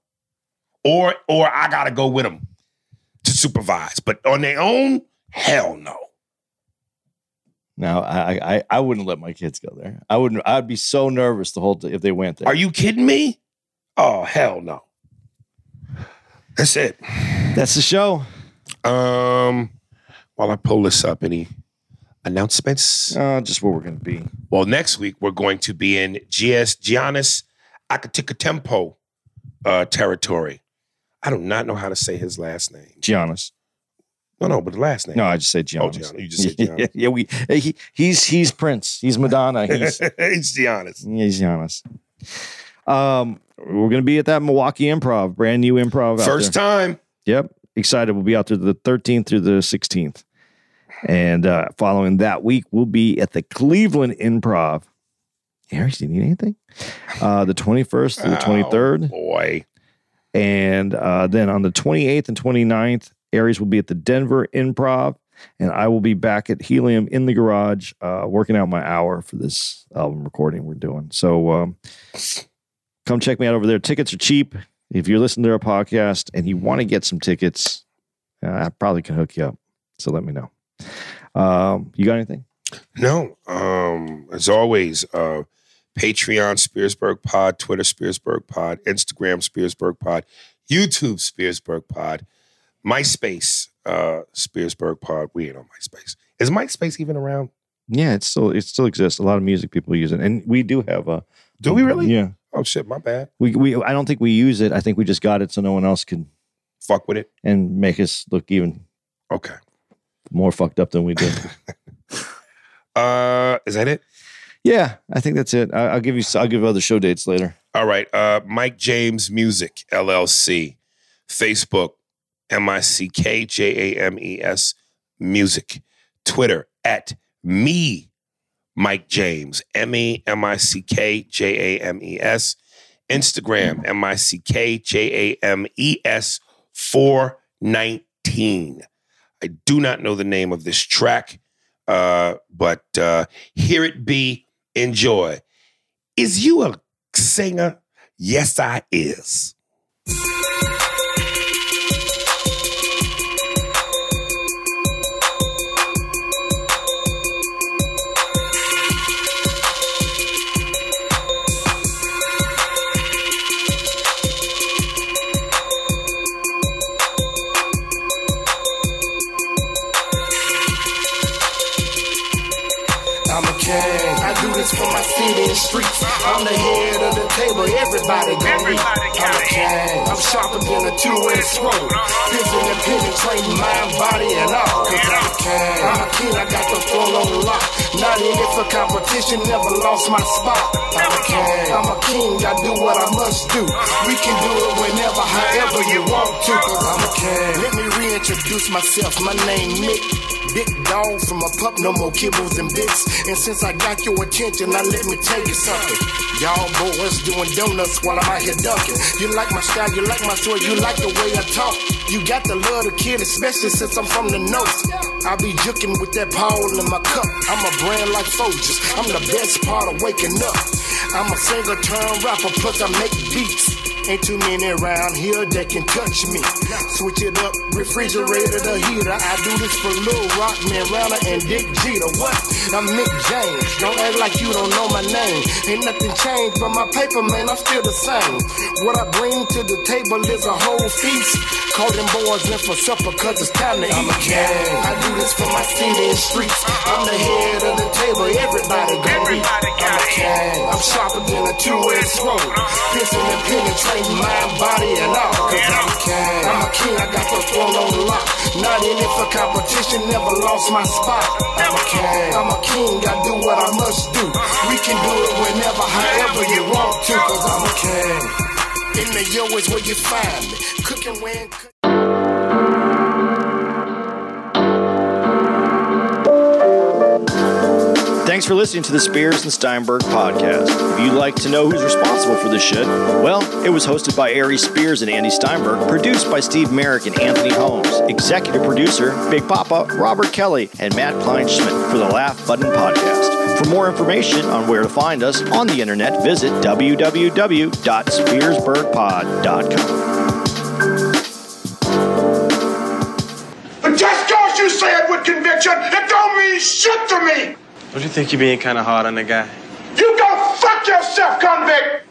Or or I got to go with them to supervise. But on their own, hell no. Now I, I I wouldn't let my kids go there. I wouldn't. I'd be so nervous the whole t- if they went there. Are you kidding me? Oh, hell no. That's it. That's the show. Um, while I pull this up, any announcements? Uh, just where we're gonna be. Well, next week we're going to be in GS Giannis Akatikatempo uh, territory. I do not know how to say his last name. Giannis. No, no, but the last name. No, I just say Oh, Giannis. Giannis. You just said Giannis. yeah, we. He, he's he's Prince. He's Madonna. He's it's Giannis. he's Giannis. Um, we're gonna be at that Milwaukee Improv, brand new improv. First time. Yep. Excited. We'll be out there the 13th through the 16th. And uh, following that week, we'll be at the Cleveland Improv. Harry, do you need anything? Uh, the 21st to the 23rd. Oh, boy. And uh, then on the 28th and 29th, Aries will be at the Denver Improv. And I will be back at Helium in the garage uh, working out my hour for this album recording we're doing. So um, come check me out over there. Tickets are cheap. If you're listening to our podcast and you want to get some tickets, uh, I probably can hook you up. So let me know. Um, you got anything? No. Um, as always, uh, Patreon Spearsburg Pod, Twitter Spearsburg Pod, Instagram Spearsburg Pod, YouTube Spearsburg Pod, MySpace uh, Spearsburg Pod. We ain't on MySpace. Is MySpace even around? Yeah, it still it still exists. A lot of music people use it, and we do have a. Do we really? Yeah, Oh shit, my bad. We we I don't think we use it. I think we just got it so no one else could Fuck with it. and make us look even Okay. more fucked up than we did. Uh, is that it? yeah, I think that's it. I, I'll give you I'll give other show dates later. All right. Uh, Mick James Music LLC, Facebook, M I C K J A M E S Music, Twitter at me, Mick James, M E M I C K J A M E S, Instagram, M I C K J A M E S 419. I do not know the name of this track, uh, but uh, here it be. Enjoy. Is you a singer? Yes, I is. King. I do this for my city and streets. I'm the head of the table. Everybody gon' eat. I'm a king. I'm sharper than a two-edged sword. Piercing and penetrating mind, body, and all. Cause I'm a king. I'm a king. I got the full on lock. Not in it for competition. Never lost my spot. I'm a king. I'm a king. I do what I must do. We can do it whenever, however you want to. Cause I'm a king. Let me reintroduce myself. My name Nick. Big dog from a pup, no more kibbles and bits. And since I got your attention, now let me tell you something. Y'all boys doing donuts while I'm out here dunking. You like my style, you like my story, you like the way I talk. You got the love of kid, especially since I'm from the north. I be juking with that Paul in my cup. I'm a brand like Folgers. I'm the best part of waking up. I'm a singer turned rapper, plus I make beats. Ain't too many around here that can touch me. Switch it up, refrigerator to heater. I do this for Lil Rock, Man Rana, and Dick Jeter. What? I'm Nick James. Don't act like you don't know my name. Ain't nothing changed, but my paper, man, I'm still the same. What I bring to the table is a whole feast. Call them boys in for supper, cause it's time to eat. I'm a king. I do this for my city and streets. I'm the head of the table. Everybody gon' eat. I'm a king. I'm sharper than a two-edged sword. Piercing and penetrating mind, body, and all. Cause I'm a king. I'm a king. I got the throne on lock. Not in it for competition. Never lost my spot. I'm a king. I'm a king. I do what I must do. Uh-huh. We can do it whenever, however you want to. Cause I'm a king. In the yo is where you find me. Cooking when. Thanks for listening to the Spears and Steinberg podcast. If you'd like to know who's responsible for this shit, well, it was hosted by Ari Spears and Andy Steinberg, produced by Steve Merrick and Anthony Holmes, executive producer Big Papa Robert Kelly and Matt Kleinschmidt for the Laugh Button podcast. For more information on where to find us on the internet, visit www.spearsburgpod.com. But just cause you say it with conviction, it don't mean shit to me. Don't you think you're being kind of hard on the guy? You go fuck yourself, convict!